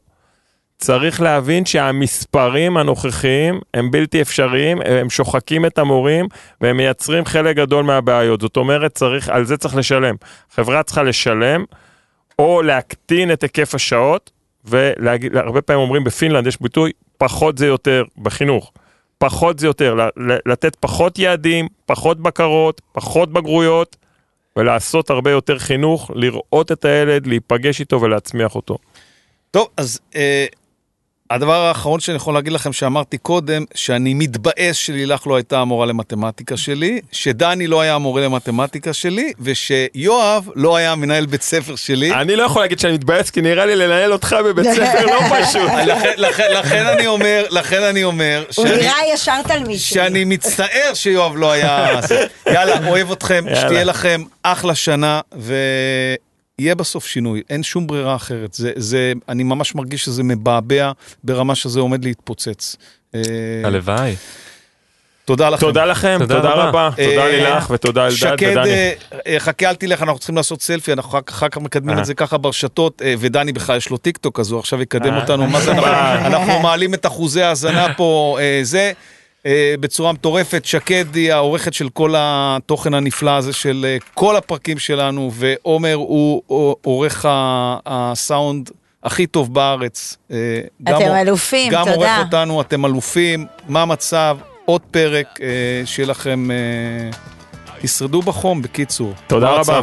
צריך להבין שהמספרים הנוכחיים הם בלתי אפשריים, הם שוחקים את המורים והם מייצרים חלק גדול מהבעיות. זאת אומרת, צריך, על זה צריך לשלם. חברה צריכה לשלם או להקטין את היקף השעות, ולהגיד, הרבה פעמים אומרים בפינלנד יש ביטוי, פחות זה יותר בחינוך. פחות זה יותר, לתת פחות יעדים, פחות בקרות, פחות בגרויות, ולעשות הרבה יותר חינוך, לראות את הילד, להיפגש איתו ולהצמיח אותו. טוב, אז אה, הדבר האחרון שאני יכול להגיד לכם שאמרתי קודם, שאני מתבאס שלילך לא הייתה המורה למתמטיקה שלי, שדני לא היה המורה למתמטיקה שלי, ושיואב לא היה מנהל בית ספר שלי. אני לא יכול להגיד שאני מתבאס, כי נראה לי לנהל אותך בבית ספר לא פשוט. לכן, לכן, לכן אני אומר, לכן אני אומר, הוא שאני, נראה ישר תלמיד שלי. שאני מצטער שיואב לא היה... יאללה, אוהב אתכם. שתהיה לכם אחלה שנה, ויהיה בסוף שינוי, אין שום ברירה אחרת. זה, זה, אני ממש מרגיש שזה מבעבע ברמה שזה עומד להתפוצץ. אה, הלוואי. תודה לכם. תודה לכם, תודה תודה רבה. רבה, תודה אה, לילך ותודה אלדד שקד, ודני. אה, אה, חכה אל תלך, אנחנו צריכים לעשות סלפי, אנחנו אחר- כך מקדמים אה. את זה ככה ברשתות, אה, ודני בכלל יש לו טיק טוק, אז הוא עכשיו יקדם אה. אותנו, מה זה, אנחנו- אנחנו מעלים את אחוזי ההאזנה פה, אה, זה, בצורה מטורפת. שקד היא העורכת של כל התוכן הנפלא הזה של אה, כל הפרקים שלנו, ועומר הוא עורך הסאונד הכי טוב בארץ. אה, גם אתם הוא- אלופים, גם תודה. עורך אותנו, אתם אלופים, מה המצב? עוד פרק, אה, שיהיה לכם, אה, תשרדו בחום, בקיצור. תודה רבה.